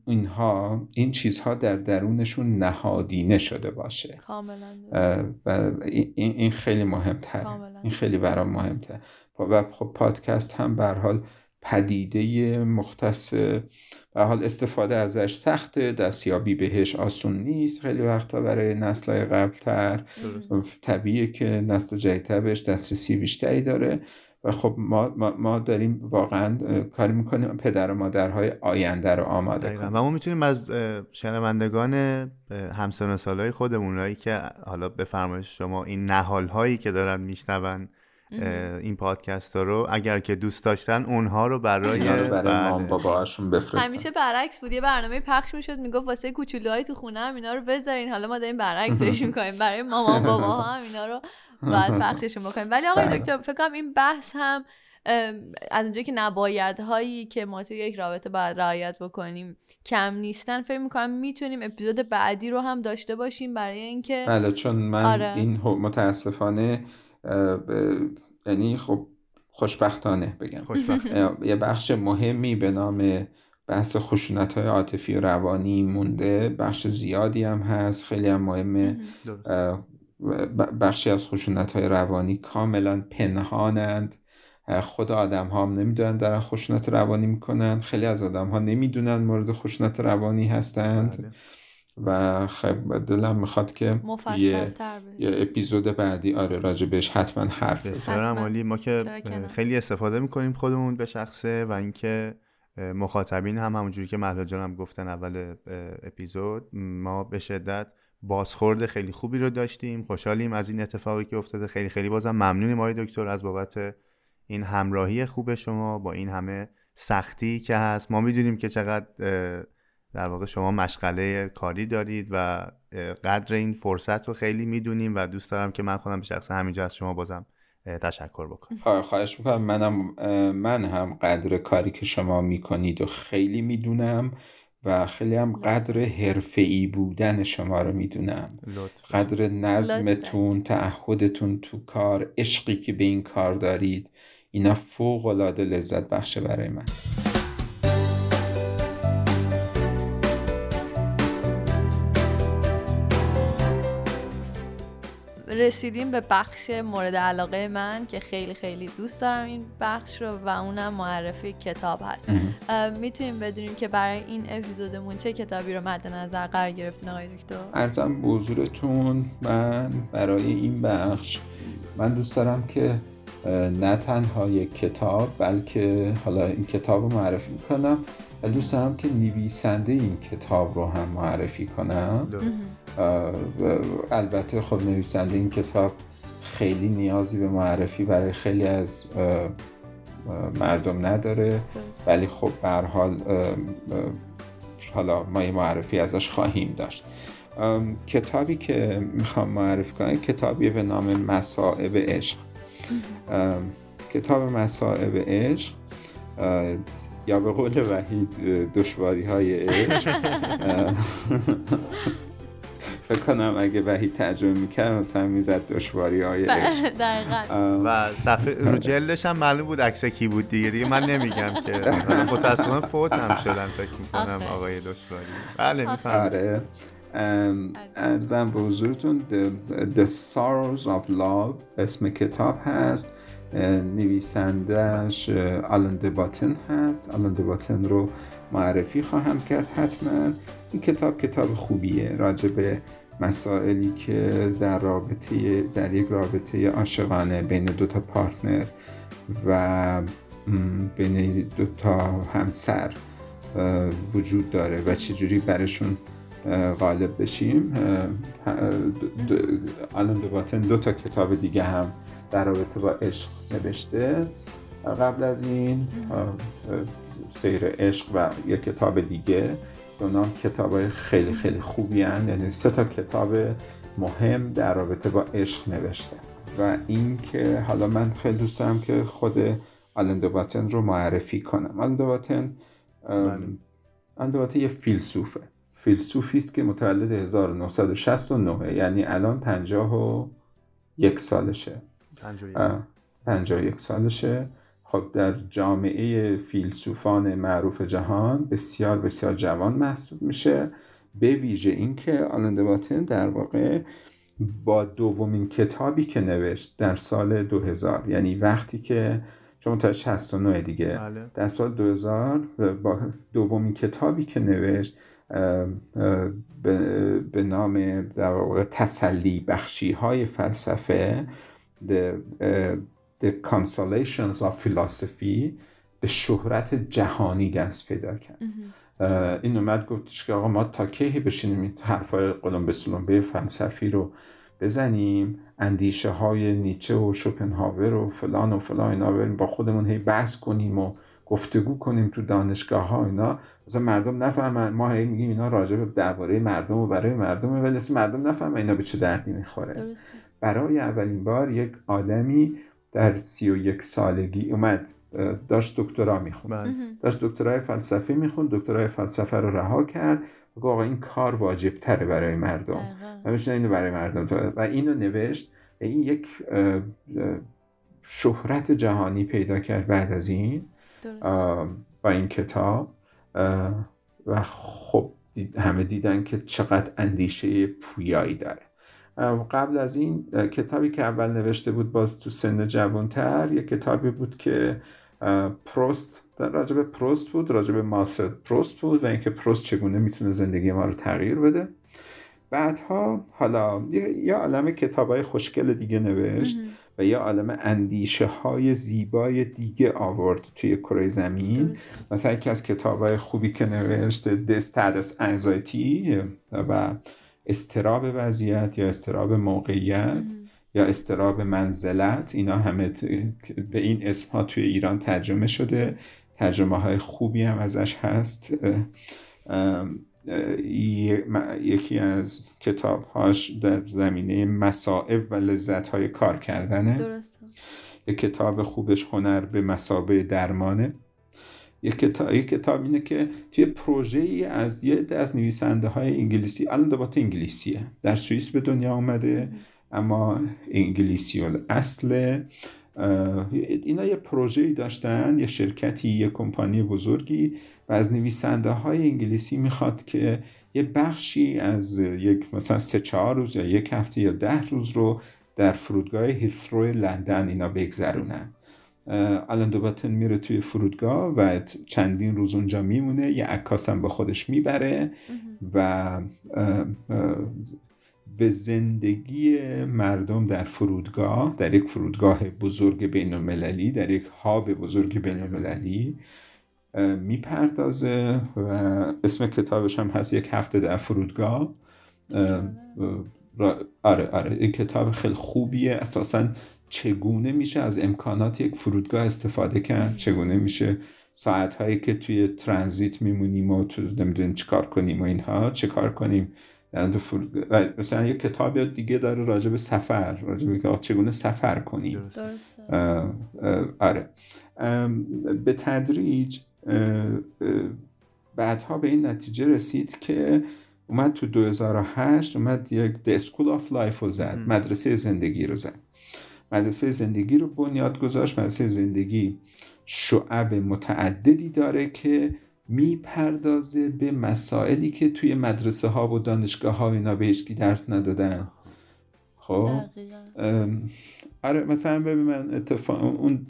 اینها این چیزها در درونشون نهادینه شده باشه. کاملا و این این خیلی کاملا. این خیلی برام مهمتر و خب پادکست هم به هر حال پدیده مختص به حال استفاده ازش سخته دستیابی بهش آسون نیست خیلی وقتا برای نسلهای قبلتر. طبیعیه که نسل جدیدتر بهش دسترسی بیشتری داره و خب ما, ما, داریم واقعا کاری می‌کنیم پدر و مادرهای آینده رو آماده کنیم. و ما می‌تونیم از شنوندگان همسن سالهای خودمون هایی که حالا به فرمایش شما این نهال هایی که دارن میشنون این پادکست ها رو اگر که دوست داشتن اونها رو برای اینا رو برای بله. مام باباهاشون بفرستن همیشه برعکس بود یه برنامه پخش می‌شد می‌گفت واسه کوچولوهای تو خونه هم اینا رو بذارین حالا ما داریم برعکسش می‌کنیم برای مامان بابا هم اینا رو باید پخششون بکنیم ولی آقای بله. دکتر فکر کنم این بحث هم از اونجایی که نباید هایی که ما توی یک رابطه باید رعایت بکنیم کم نیستن فکر می‌کنم می‌تونیم اپیزود بعدی رو هم داشته باشیم برای اینکه بله چون من آره. این متاسفانه یعنی خب خوشبختانه بگم. خوشبخت یه بخش مهمی به نام بحث خشونت های عاطفی و روانی مونده. بخش زیادی هم هست خیلی هم مهمه. بخشی از خشونت های روانی کاملا پنهانند. خود آدم ها هم نمی‌دونن دارن خشونت روانی می‌کنن. خیلی از آدم ها نمی‌دونن مورد خشونت روانی هستند. بله. و خب دلم می‌خواد که یه, یه اپیزود بعدی. آره راجع بهش حتما حرف بزنیم. بسیار. عالی. ما که؟ خیلی استفاده می‌کنیم خودمون به شخصه و اینکه مخاطبین هم همونجوری که مهلا جان هم گفتن اول اپیزود ما به شدت بازخورد خیلی خوبی رو داشتیم. خوشحالیم از این اتفاقی که افتاده. خیلی خیلی بازم ممنونیم آقای دکتر از بابت این همراهی خوب شما با این همه سختی که هست. ما می‌دونیم که چقدر در واقع شما مشغله کاری دارید و قدر این فرصت رو خیلی می‌دونیم و دوست دارم که من خودم به شخص همینجا از شما بازم تشکر بکنم. خواهش می‌کنم. منم من هم قدر کاری که شما می‌کنید و خیلی می‌دونم و خیلی هم قدر حرفه‌ای بودن شما رو می‌دونم. قدر نظمتون. تعهدتون تو کار عشقی که به این کار دارید اینا فوق العاده لذت بخشه برای من. رسیدیم به بخش مورد علاقه من که خیلی خیلی دوست دارم این بخش رو و اونم معرفی کتاب هست. می‌تونیم بدونیم که برای این اپیزودمون چه کتابی رو مد نظر قرار گرفتین آقای دکتر؟ ارزم بزرگتون من برای این بخش من دوست دارم که نه تنها یک کتاب بلکه حالا این کتاب رو معرفی کنم ولی دوست دارم که نویسنده این کتاب رو هم معرفی کنم. البته خب نویسنده این کتاب خیلی نیازی به معرفی برای خیلی از مردم نداره. ولی خب به حال حالا ما یه معرفی ازش خواهیم داشت. کتابی که می‌خوام معرفی کنم کتابی به نام مسائب عشق. کتاب مسائب عشق یا به قول وحید دشواری های عشق. فکر کنم اگه وحید ترجمه می‌کرد مثلا می‌زد دشواری های عشق. و صفحه رو جلدش هم معلوم بود عکس کی بود دیگه. دیگه من نمیگم که. متاسفانه فوت هم شدن فکر می‌کنم آقای دشواری. بله می‌فهمم. آره. ارزم به حضورتون The, The Sorrows of Love اسم کتاب هست. نویسندهش آلن دباتن هست. آلن دباتن رو معرفی خواهم کرد حتما. این کتاب کتاب خوبیه راجع به مسائلی که در رابطه در یک رابطه عاشقانه بین دو تا پارتنر و بین دو تا همسر وجود داره و چجوری برشون غالب بشیم. آلن دوباتن دو تا کتاب دیگه هم در رابطه با عشق نوشته. قبل از این سیر عشق و یک کتاب دیگه. اونا کتاب های خیلی خیلی خوبی هن. یعنی سه تا کتاب مهم در رابطه با عشق نوشته. و این که حالا من خیلی دوست دارم که خود آلن دوباتن رو معرفی کنم. آلن دوباتن آلن دوباتن یه فیلسوفه. فیلسوفی است که متولد 1969 یعنی الان 51 سالشه. 51 سالشه. خب در جامعه فیلسوفان معروف جهان بسیار بسیار جوان محسوب میشه به ویژه اینکه آلن باتن در واقع با دومین کتابی که نوشت در سال 2000 یعنی وقتی که چون تا 69 دیگه بله. در سال 2000 با دومین کتابی که نوشت به نام در واقع تسلی بخشی های فلسفه the, Consolations of Philosophy به شهرت جهانی دست پیدا کرد. این اومد گفتش که آقا ما تا کی بشینیم این حرفای قلم به سلمبه فلسفی رو بزنیم اندیشه های نیچه و شوپنهاور و فلان و فلان اینا بریم با خودمون هی بحث کنیم و گفتگو کنیم تو دانشگاه ها اینا. مثلا مردم نفهمن ما هی میگیم اینا راجع به درباره مردم و برای مردم ولی مردم نفهمن اینا به چه دردی می‌خوره. برای اولین بار یک آدمی در سی و یک سالگی اومد. داشت دکترا می‌خوند. بله. داشت دکترای فلسفه می‌خوند. دکترای فلسفه رو رها کرد. و آقا این کار واجب تره برای مردم. و اینو برای مردم. و اینو نوشت. و این یک شهرت جهانی پیدا کرد بعد از این با این کتاب. و خب همه دیدن که چقدر اندیشه پویایی داره. قبل از این کتابی که اول نوشته بود باز تو سن جوانتر یه کتابی بود که پروست راجب پروست بود راجب ماسر پروست بود و اینکه پروست چگونه می‌تونه زندگی ما رو تغییر بده. بعدها حالا یه عالم کتاب های خوشگل دیگه نوشت و یه عالم اندیشه های زیبای دیگه آورد توی کره زمین. مثلا یکی از کتاب های خوبی که نوشت The Status Anxiety و استراب وضعیت یا استراب موقعیت یا استراب منزلت اینا همه به این اسم ها توی ایران ترجمه شده. ترجمه های خوبی هم ازش هست. یکی از کتاب هاش در زمینه مسائب و لذت های کار کردنه. درسته. یک کتاب خوبش هنر به مسابه درمانه. یک کتاب, یک کتاب اینه که توی پروژه ای از یه از نویسنده های انگلیسی الان دوباره انگلیسیه. در سوئیس به دنیا آمده اما انگلیسی اصل اینا یه پروژه ای داشتن یه شرکتی یه کمپانی بزرگی و از نویسنده های انگلیسی می‌خواد که یه بخشی از یک مثلا سه چهار روز یا یک هفته یا ده روز رو در فرودگاه هیثرو لندن اینا بگذرونن. الان دوباتن میره توی فرودگاه و چندین روز اونجا میمونه. یه عکاس هم با خودش می‌بره و به زندگی مردم در فرودگاه در یک فرودگاه بزرگ بین المللی در یک هاب بزرگ بین المللی می‌پردازه و اسم کتابش هم هست یک هفته در فرودگاه. آره آره این کتاب خیلی خوبیه. اساسا چگونه میشه از امکانات یک فرودگاه استفاده کرد؟ چگونه میشه ساعت هایی که توی ترانزیت میمونیم و تو نمی‌دونیم چیکار کنیم و اینها چه کار کنیم؟ مثلا یک کتاب دیگه داره راجع به سفر راجع به چگونه سفر کنیم؟ آره. به تدریج بعدها به این نتیجه رسید که اومد تو 2008 اومد یک The School of Life رو زد مدرسه زندگی رو زد. مدرسه زندگی رو بنیاد گذاشت. مدرسه زندگی شعب متعددی داره که می‌پردازه به مسائلی که توی مدرسه ها و دانشگاه ها اینا به درس ندادن. خب؟ آره مثلا ببین من اتفاق اون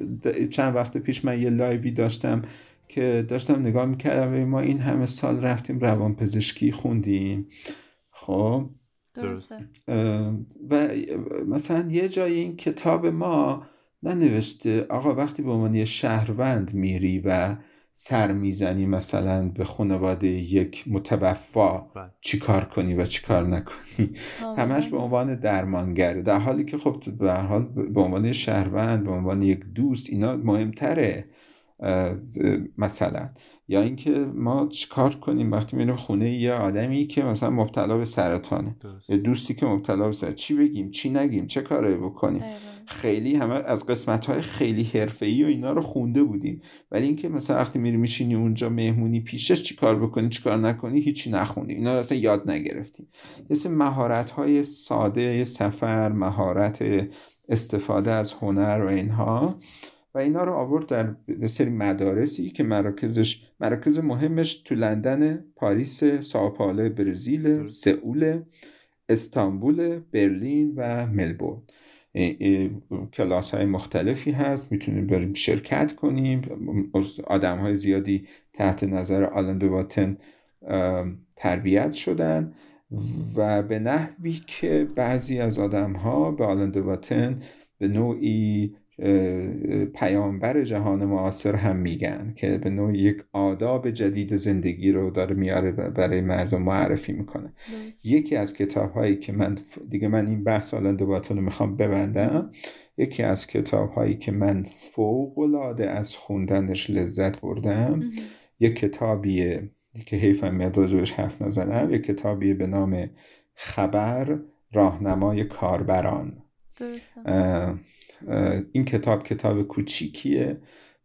چند وقت پیش من یه لایوی داشتم که داشتم نگاه می‌کردم ما این همه سال رفتیم روان پزشکی خوندیم. خب؟ درسته. و مثلا یه جای این کتاب ما ننوشته آقا وقتی به عنوان یه شهروند میری و سر می‌زنی مثلا به خانواده یک متوفا بله. چی کار کنی و چی کار نکنی همش به عنوان درمانگره در حالی که خب به حال به عنوان شهروند به عنوان یک دوست اینا مهمتره. مثلا. یا اینکه ما چیکار کنیم وقتی میریم خونه یه آدمی که مثلا مبتلا به سرطانه. یه دوستی که مبتلا به سرطانه چی بگیم؟ چی نگیم؟ چه کاری بکنیم؟ خیلی همه از قسمت های خیلی ای و اینا رو خونده بودیم. ولی اینکه مثلا وقتی میری میشینی اونجا مهمونی پیشش چیکار بکنی؟ چیکار نکنی؟ هیچی نخوندیم اینا اصلا یاد نگرفتیم. مثل مهارت های ساده سفر مهارت استفاده از هنر و اینها. و اینا رو آورد در سری مدارسی که مراکزش مراکز مهمش تو لندن پاریس ساوپائولو برزیل سئول استانبول برلین و ملبورن. کلاس های مختلفی هست. می‌تونیم بریم شرکت کنیم. آدم های زیادی تحت نظر آلند واتن تربیت شدن و به نحوی که بعضی از آدم ها به آلند واتن به نوعی پیامبر جهان معاصر هم میگن که به نوع یک آداب جدید زندگی رو داره میاره برای مردم معرفی می‌کنه. یکی از کتاب هایی که من دیگه من این بحث الان دوباتون رو می‌خوام ببندم یکی از کتاب هایی که من فوق العاده از خوندنش لذت بردم یک کتابیه که حیفم میاد راجبش حرف نزنم یک کتابیه به نام خبر راهنمای کاربران. این کتاب کتاب کوچیکیه.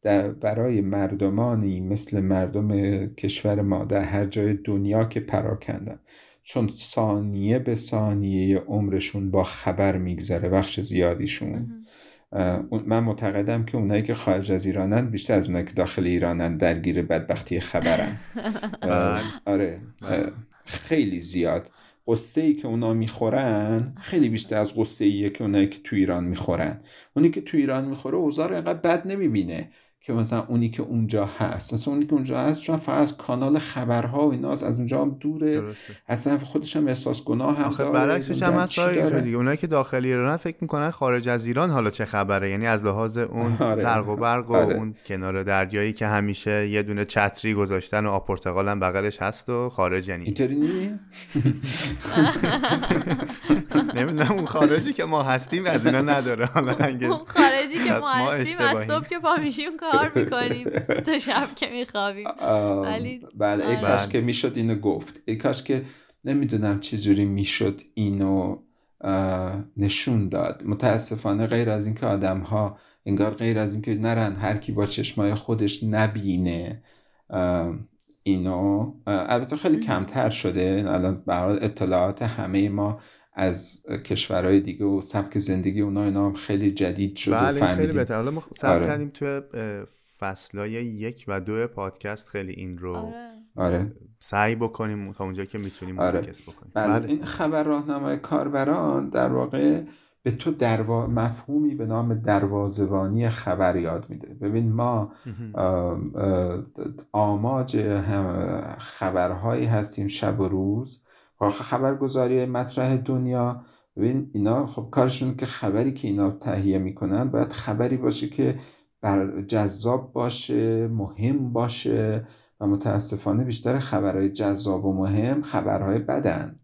در برای مردمانی مثل مردم کشور ما در هر جای دنیا که پراکندن. چون ثانیه به ثانیه عمرشون با خبر میگذره بخش زیادیشون. من معتقدم که اونایی که خارج از ایرانن بیشتر از اونایی که داخل ایرانن درگیر بدبختی خبرن. بله. آره. بله. خیلی زیاد. قصه ای که اونا می‌خورن خیلی بیشتر از قصه ایه که اونایی که تو ایران می‌خورن. اونی که تو ایران می‌خوره اوضاع رو اینقدر بد نمی‌بینه. که مثلا اونی که اونجا هست. مثلا اونی که اونجا هست چون فقط از کانال خبرها و ایناست از اونجا هم دوره. درسته. اصلا خودش هم احساس گناه هم آخه برعکسش هم هست دیگه اونایی که داخل ایران فکر می‌کنن خارج از ایران حالا چه خبره. یعنی از لحاظ اون آره. زرق و برق و آره. اون کنار دریایی که همیشه یه دونه چتری گذاشتن و آب پرتقال هم بغلش هست و خارج یعنی. اینطوری نمی‌دونم اون خارجی که ما هستیم از اینا نداره. حالا اون خارجی که ما هستیم از صبح که پا میشیم کار می‌کنیم؟ تو شب که میخوابیم. ولی بله ای کاش که می‌شد اینو گفت. ای کاش که نمی‌دونم چجوری می‌شد اینو نشون داد. متاسفانه غیر از اینکه آدم ها انگار غیر از اینکه نرن هر کی با چشمای خودش نبینه اینو البته خیلی کمتر شده. الان به اطلاعات همه ما از کشورهای دیگه و سبک زندگی اونا اینا هم خیلی جدید شده بله خیلی بهتر حالا ما سعی آره. کردیم توی فصلای یک و دو پادکست خیلی این رو آره. آره. سعی بکنیم تا اونجا که می‌تونیم آره. بکنیم بله. بله. این خبر راهنمای کاربران در واقع به تو دروا... مفهومی به نام دروازبانی خبر یاد میده ببین ما آماج خبرهایی هستیم شب و روز خبرگزاری مطرح دنیا ببین اینا خب کارشون که خبری که اینا تهیه می‌کنن باید خبری باشه که بر جذاب باشه مهم باشه و متاسفانه بیشتر خبرهای جذاب و مهم خبرهای بدن.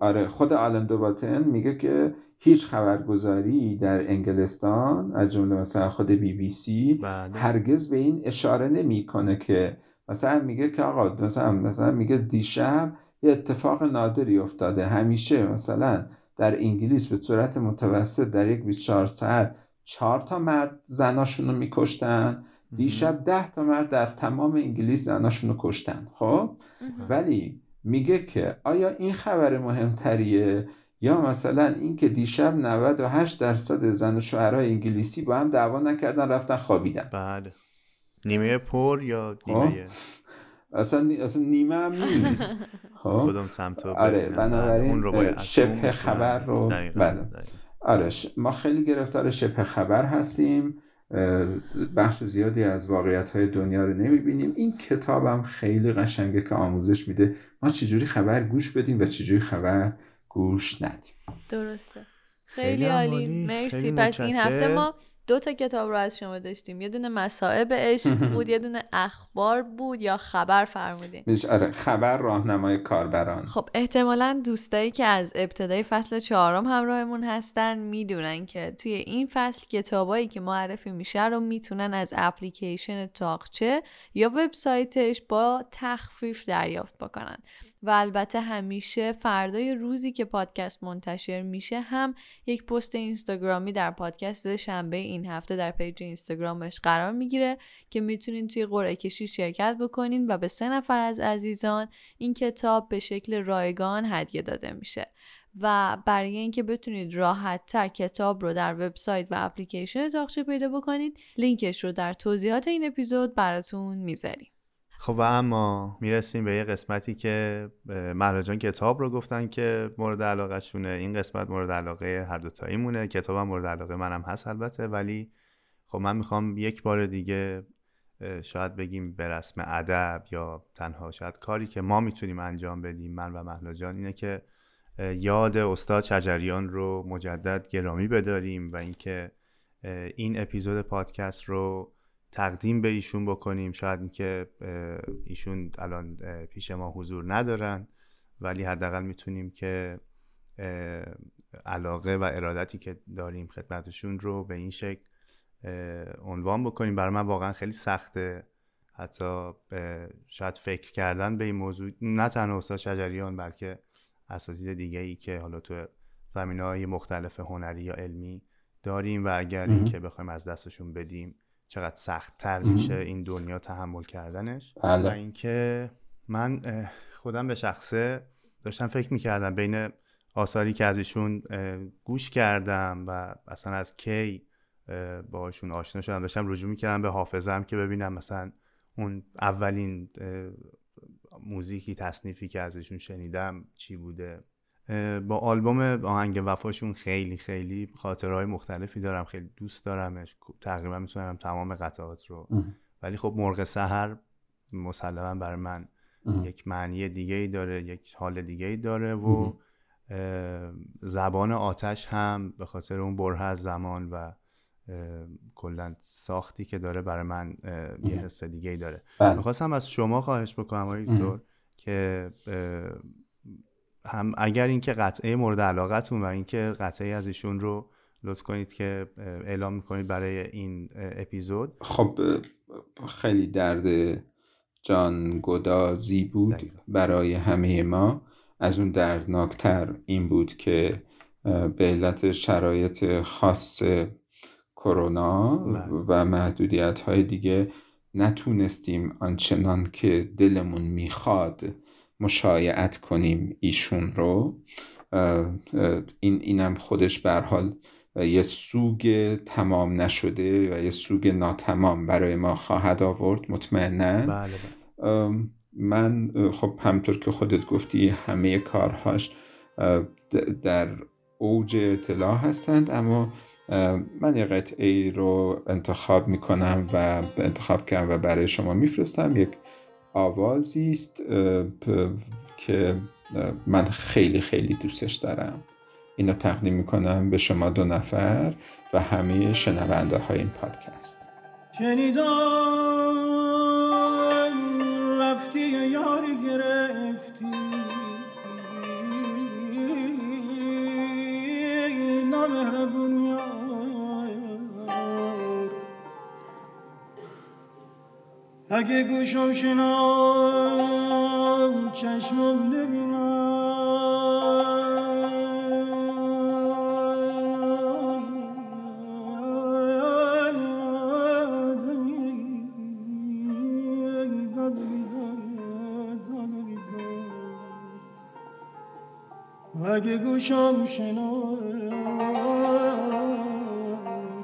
آره خود آلن دوباتن میگه که هیچ خبرگزاری در انگلستان از جمله مثلا خود بی بی سی بله. هرگز به این اشاره نمی‌کنه که مثلا میگه که آقا مثلا مثلا میگه دیشب یه اتفاق نادری افتاده. همیشه مثلا در انگلیس به صورت متوسط در یک 24 ساعت چهار تا مرد زناشون رو میکشتن دیشب ده تا مرد در تمام انگلیس زناشون رو کشتن. خب؟ ولی میگه که آیا این خبر مهمتریه؟ یا مثلا اینکه دیشب 98 درصد زن و شوهرای انگلیسی با هم دعوا نکردن رفتن خوابیدن. بله. نیمه پر یا خب؟ نیمه؟ اصلا اصلا نیمه هم نیست. خب؟ کدوم سمت رو آره بنابراین شبه خبر رو بله. آره ما خیلی گرفتار شبه خبر هستیم. بخش زیادی از واقعیت های دنیا رو نمی‌بینیم. این کتابم خیلی قشنگه که آموزش میده. ما چجوری خبر گوش بدیم و چجوری خبر گوش ندیم؟ درسته. خیلی عالی. مرسی. پس این هفته ما دو تا کتاب رو از شما داشتیم. یه دونه مسائب عشق بود یه دونه اخبار بود یا خبر فرمودین؟ آره خبر راهنمای کاربران. خب احتمالا دوستایی که از ابتدای فصل چهارم همراهمون هستن می‌دونن که توی این فصل کتابایی که معرفی میشه رو می‌تونن از اپلیکیشن تاقچه یا وبسایتش با تخفیف دریافت بکنن. و البته همیشه فردای روزی که پادکست منتشر میشه هم یک پست اینستاگرامی در پادکست شنبه این هفته در پیج اینستاگرامش قرار می‌گیره که می‌تونین توی قرعه کشی شرکت بکنین و به سه نفر از عزیزان این کتاب به شکل رایگان هدیه داده میشه. و برای اینکه بتونید راحت تر کتاب رو در وبسایت و اپلیکیشن تاخچه پیدا بکنید لینکش رو در توضیحات این اپیزود براتون می‌ذاریم. خب و اما می‌رسیم به یه قسمتی که مهراجان کتاب رو گفتن که مورد علاقه شونه این قسمت مورد علاقه هر دوتایی مونه کتابم مورد علاقه منم هست البته ولی خب من می‌خوام یک بار دیگه شاید بگیم به رسم ادب یا تنها شاید کاری که ما می‌تونیم انجام بدیم من و مهلاجان اینه که یاد استاد شجریان رو مجدد گرامی بداریم و اینکه این اپیزود پادکست رو تقدیم به ایشون بکنیم. شاید اینکه ایشون الان پیش ما حضور ندارن ولی حداقل می‌تونیم که علاقه و ارادتی که داریم خدمتشون رو به این شکل عنوان بکنیم. برای من واقعا خیلی سخته. حتی شاید فکر کردن به این موضوع نه تنها استاد شجریان بلکه اساتید دیگه ای که حالا تو زمین های مختلف هنری یا علمی داریم و اگر اینکه بخوایم از دستشون بدیم چقدر سخت تر میشه این دنیا تحمل کردنش. بله. و اینکه من خودم به شخصه داشتم فکر می‌کردم بین آثاری که از ایشون گوش کردم و اصلا از کی باشون آشنا شدم داشتم رجوع می‌کردم به حافظم که ببینم مثلا اون اولین موزیکی تصنیفی که ازشون شنیدم چی بوده. با آلبوم آهنگ وفاشون خیلی خیلی خاطرهای مختلفی دارم خیلی دوست دارمش. تقریبا می‌تونم تمام قطعات رو. ولی خب مرغ سهر مسلما برای من یک معنی دیگه ای داره یک حال دیگه ای داره و زبان آتش هم به خاطر اون بره از زمان و کلا ساختی که داره برای من یه حس دیگه ای داره. بله. می‌خواستم از شما خواهش بکنم آقای که هم اگر اینکه قطعه مورد علاقتون و اینکه قطعه از ایشون رو لطف کنید که اعلام می‌کنید برای این اپیزود. خب خیلی درد جان گدازی بود برای همه ما. از اون دردناکتر این بود که به علت شرایط خاص کرونا بله. و محدودیت های دیگه نتونستیم آنچنان که دلمون می‌خواد مشایعت کنیم ایشون رو. این اینم خودش بر حال یه سوگ تمام نشده و یه سوگ ناتمام برای ما خواهد آورد. مطمئنا بله بله. من خب همطور که خودت گفتی همه کارهاش در اوج اطلاع هستند اما من یه قطعه رو انتخاب می‌کنم و انتخاب کردم و برای شما میفرستم. یک آوازی است که من خیلی خیلی دوستش دارم. اینو تقدیم می‌کنم به شما دو نفر و همه شنونده های این پادکست. شنیدم رفتی یاری گرفتی؟ نامهربون اگه گوشم شنا چشمم اگه گوشم شنا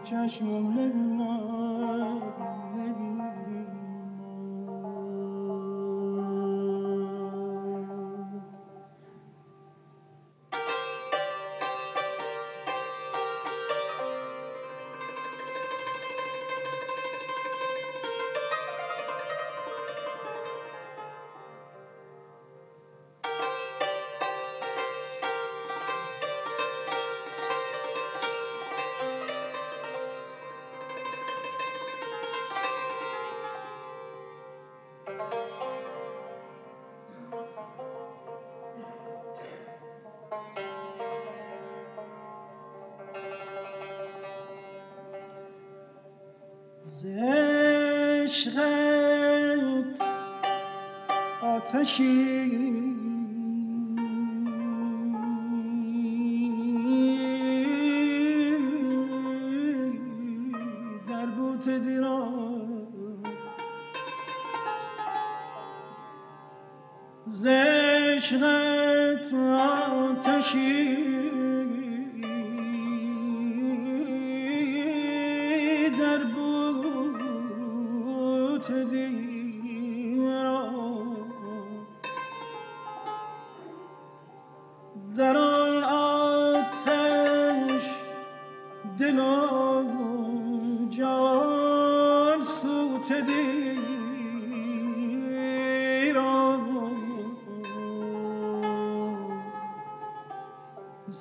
چشمم نبینم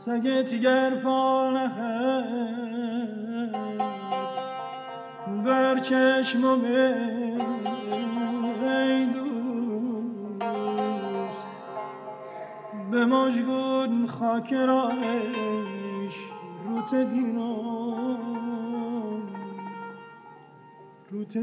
سگت گر پانه بر چشم و به مجگون خاک راهش روت دینم روت